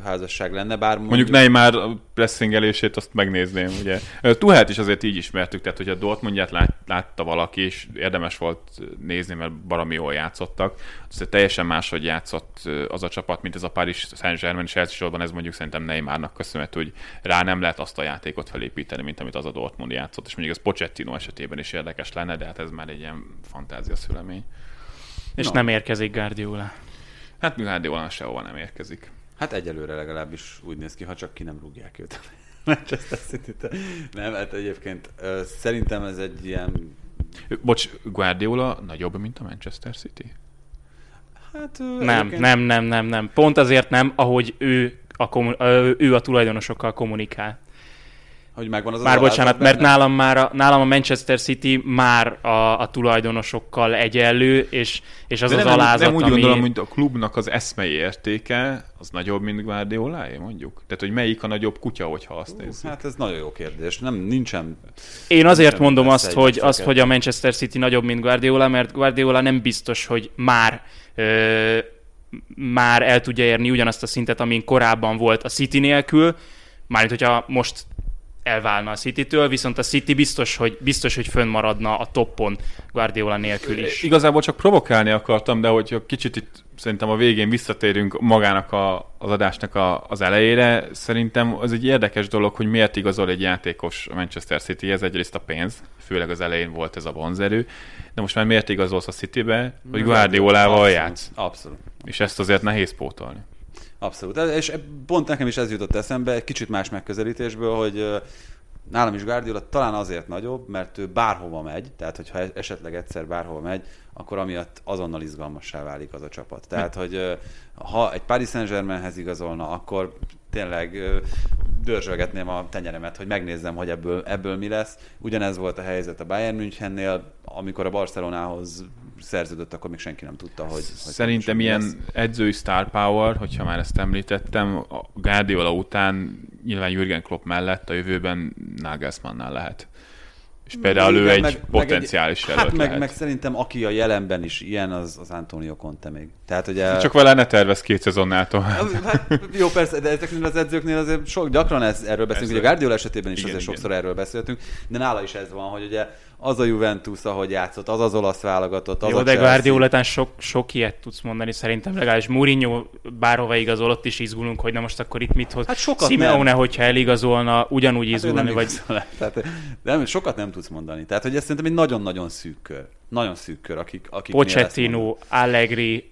házasság lenne, bár Mondjuk Neymar a pressingelését azt megnézném, ugye. Tuhát is azért így ismertük, tehát hogy a Dortmundját lát, látta valaki, és érdemes volt nézni, mert baromi jól játszottak. Azért teljesen máshogy játszott az a csapat, mint ez a Paris Saint-Germain, és elsősorban ez mondjuk szerintem Neymarnak köszönhető, hogy rá nem lehet azt a játékot felépíteni, mint amit az a Dortmund játszott, és mondjuk ez Pochettino esetében is érdekes lenne, de hát ez már egy ilyen fantázia szülemény. És No. nem érkezik Guardiola. Hát Guardiola sehova nem érkezik. Hát egyelőre legalábbis úgy néz ki, ha csak ki nem rúgják őt. [laughs] Manchester city Nem, hát egyébként ö, szerintem ez egy ilyen... Bocs, Guardiola nagyobb, mint a Manchester City? Hát, nem, nem, nem, nem, nem. Pont azért nem, ahogy ő a, kommun- ő a tulajdonosokkal kommunikál. Hogy megvan az Már az bocsánat, alázat mert benne? nálam, már a, nálam a Manchester City már a, a tulajdonosokkal egyenlő, és, és az De az nem, alázat, nem úgy ami... gondolom, hogy a klubnak az eszmei értéke az nagyobb, mint Guardiolaé, mondjuk? Tehát, hogy melyik a nagyobb kutya, hogyha azt nézzük? Hát ez nagyon jó kérdés. Nem, nincsen... Én azért Sem mondom azt, hogy, azt, hogy a Manchester City nagyobb, mint Guardiola, mert Guardiola nem biztos, hogy már már el tudja érni ugyanazt a szintet, amin korábban volt a City nélkül, mármint hogyha most elválna a City-től, viszont a City biztos, hogy, biztos, hogy fönnmaradna a toppon Guardiola nélkül is. Igazából csak provokálni akartam, de hogy kicsit itt szerintem a végén visszatérünk magának a, az adásnak a, az elejére, szerintem az egy érdekes dolog, hogy miért igazol egy játékos a Manchester City, ez egyrészt a pénz, főleg az elején volt ez a vonzerő, de most már miért igazolsz a Citybe, hogy Guardiolával játsz, Abszolút. és ezt azért nehéz pótolni. Abszolút. És pont nekem is ez jutott eszembe, egy kicsit más megközelítésből, hogy nálam is Guardiola talán azért nagyobb, mert ő bárhova megy, tehát hogyha e- esetleg egyszer bárhova megy, akkor amiatt azonnal izgalmassá válik az a csapat. Tehát, hogy ha egy Paris Saint-Germainhez igazolna, akkor tényleg dörzsölgetném a tenyeremet, hogy megnézzem, hogy ebből, ebből mi lesz. Ugyanez volt a helyzet a Bayern Münchennél, amikor a Barcelonához szerződött, akkor még senki nem tudta, hogy... Szerintem ilyen lesz. edzői star power, hogyha már ezt említettem, a Guardiola után nyilván Jürgen Klopp mellett a jövőben Nagelsmannnál lehet. És például ő Igen, egy meg- meg potenciális egy, jelölt Hát meg, lehet. meg szerintem aki a jelenben is ilyen, az, az Antonio Conte még. Tehát ugye... Csak vele ne tervez két szezonnál tovább. [laughs] Hát, jó, persze, de ezeknél az edzőknél azért sok, gyakran ez, erről beszélünk, Persze. ugye a Guardiola esetében is Igen, azért igen. sokszor erről beszéltünk, de nála is ez van, hogy ugye az a Juventus, ahogy játszott, az az olasz válogatott, az Jó, a de. Guardiola után sok, sok ilyet tudsz mondani, szerintem legalábbis Mourinho bárhova igazol, ott is izgulunk, hogy na most akkor itt mit hoz. Hát sokat Simeone, nem. hogyha eligazolna, ugyanúgy Hát izgulni, nem vagy igazol. Tehát, nem, sokat nem tudsz mondani. Tehát, hogy ez szerintem egy nagyon-nagyon szűk kör. Nagyon szűk kör, akik, akik Pochettino, Allegri,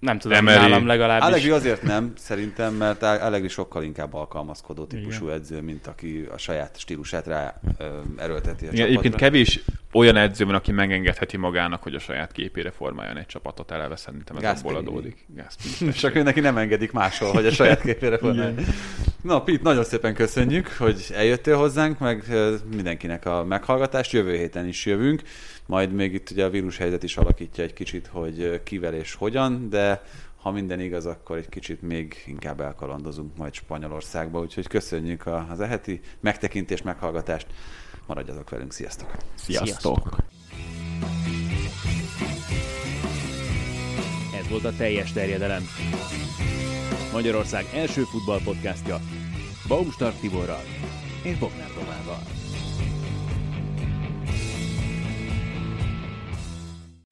nem tudom, Emery. nálam legalábbis. Allegri azért nem, szerintem, mert Allegri sokkal inkább alkalmazkodó típusú Igen. edző, mint aki a saját stílusát rá ö, erőlteti a Igen, egyébként kevés olyan edző van, aki megengedheti magának, hogy a saját képére formáljon egy csapatot, eleve szerintem ez abból Gasperini. adódik. Gasperini. [laughs] Csak ő neki nem engedik máshol, hogy a saját képére formálja. Na, Pete, nagyon szépen köszönjük, hogy eljöttél hozzánk, meg mindenkinek a meghallgatást. Jövő héten is jövünk. Majd még itt ugye a vírushelyzet is alakítja egy kicsit, hogy kivel és hogyan, de ha minden igaz, akkor egy kicsit még inkább elkalandozunk majd Spanyolországba, úgyhogy köszönjük a- az eheti megtekintést, meghallgatást. Maradjatok velünk, sziasztok! Sziasztok! Ez volt a teljes terjedelem. Magyarország első futballpodcastja Baumstark Tiborral és Bognár Domával.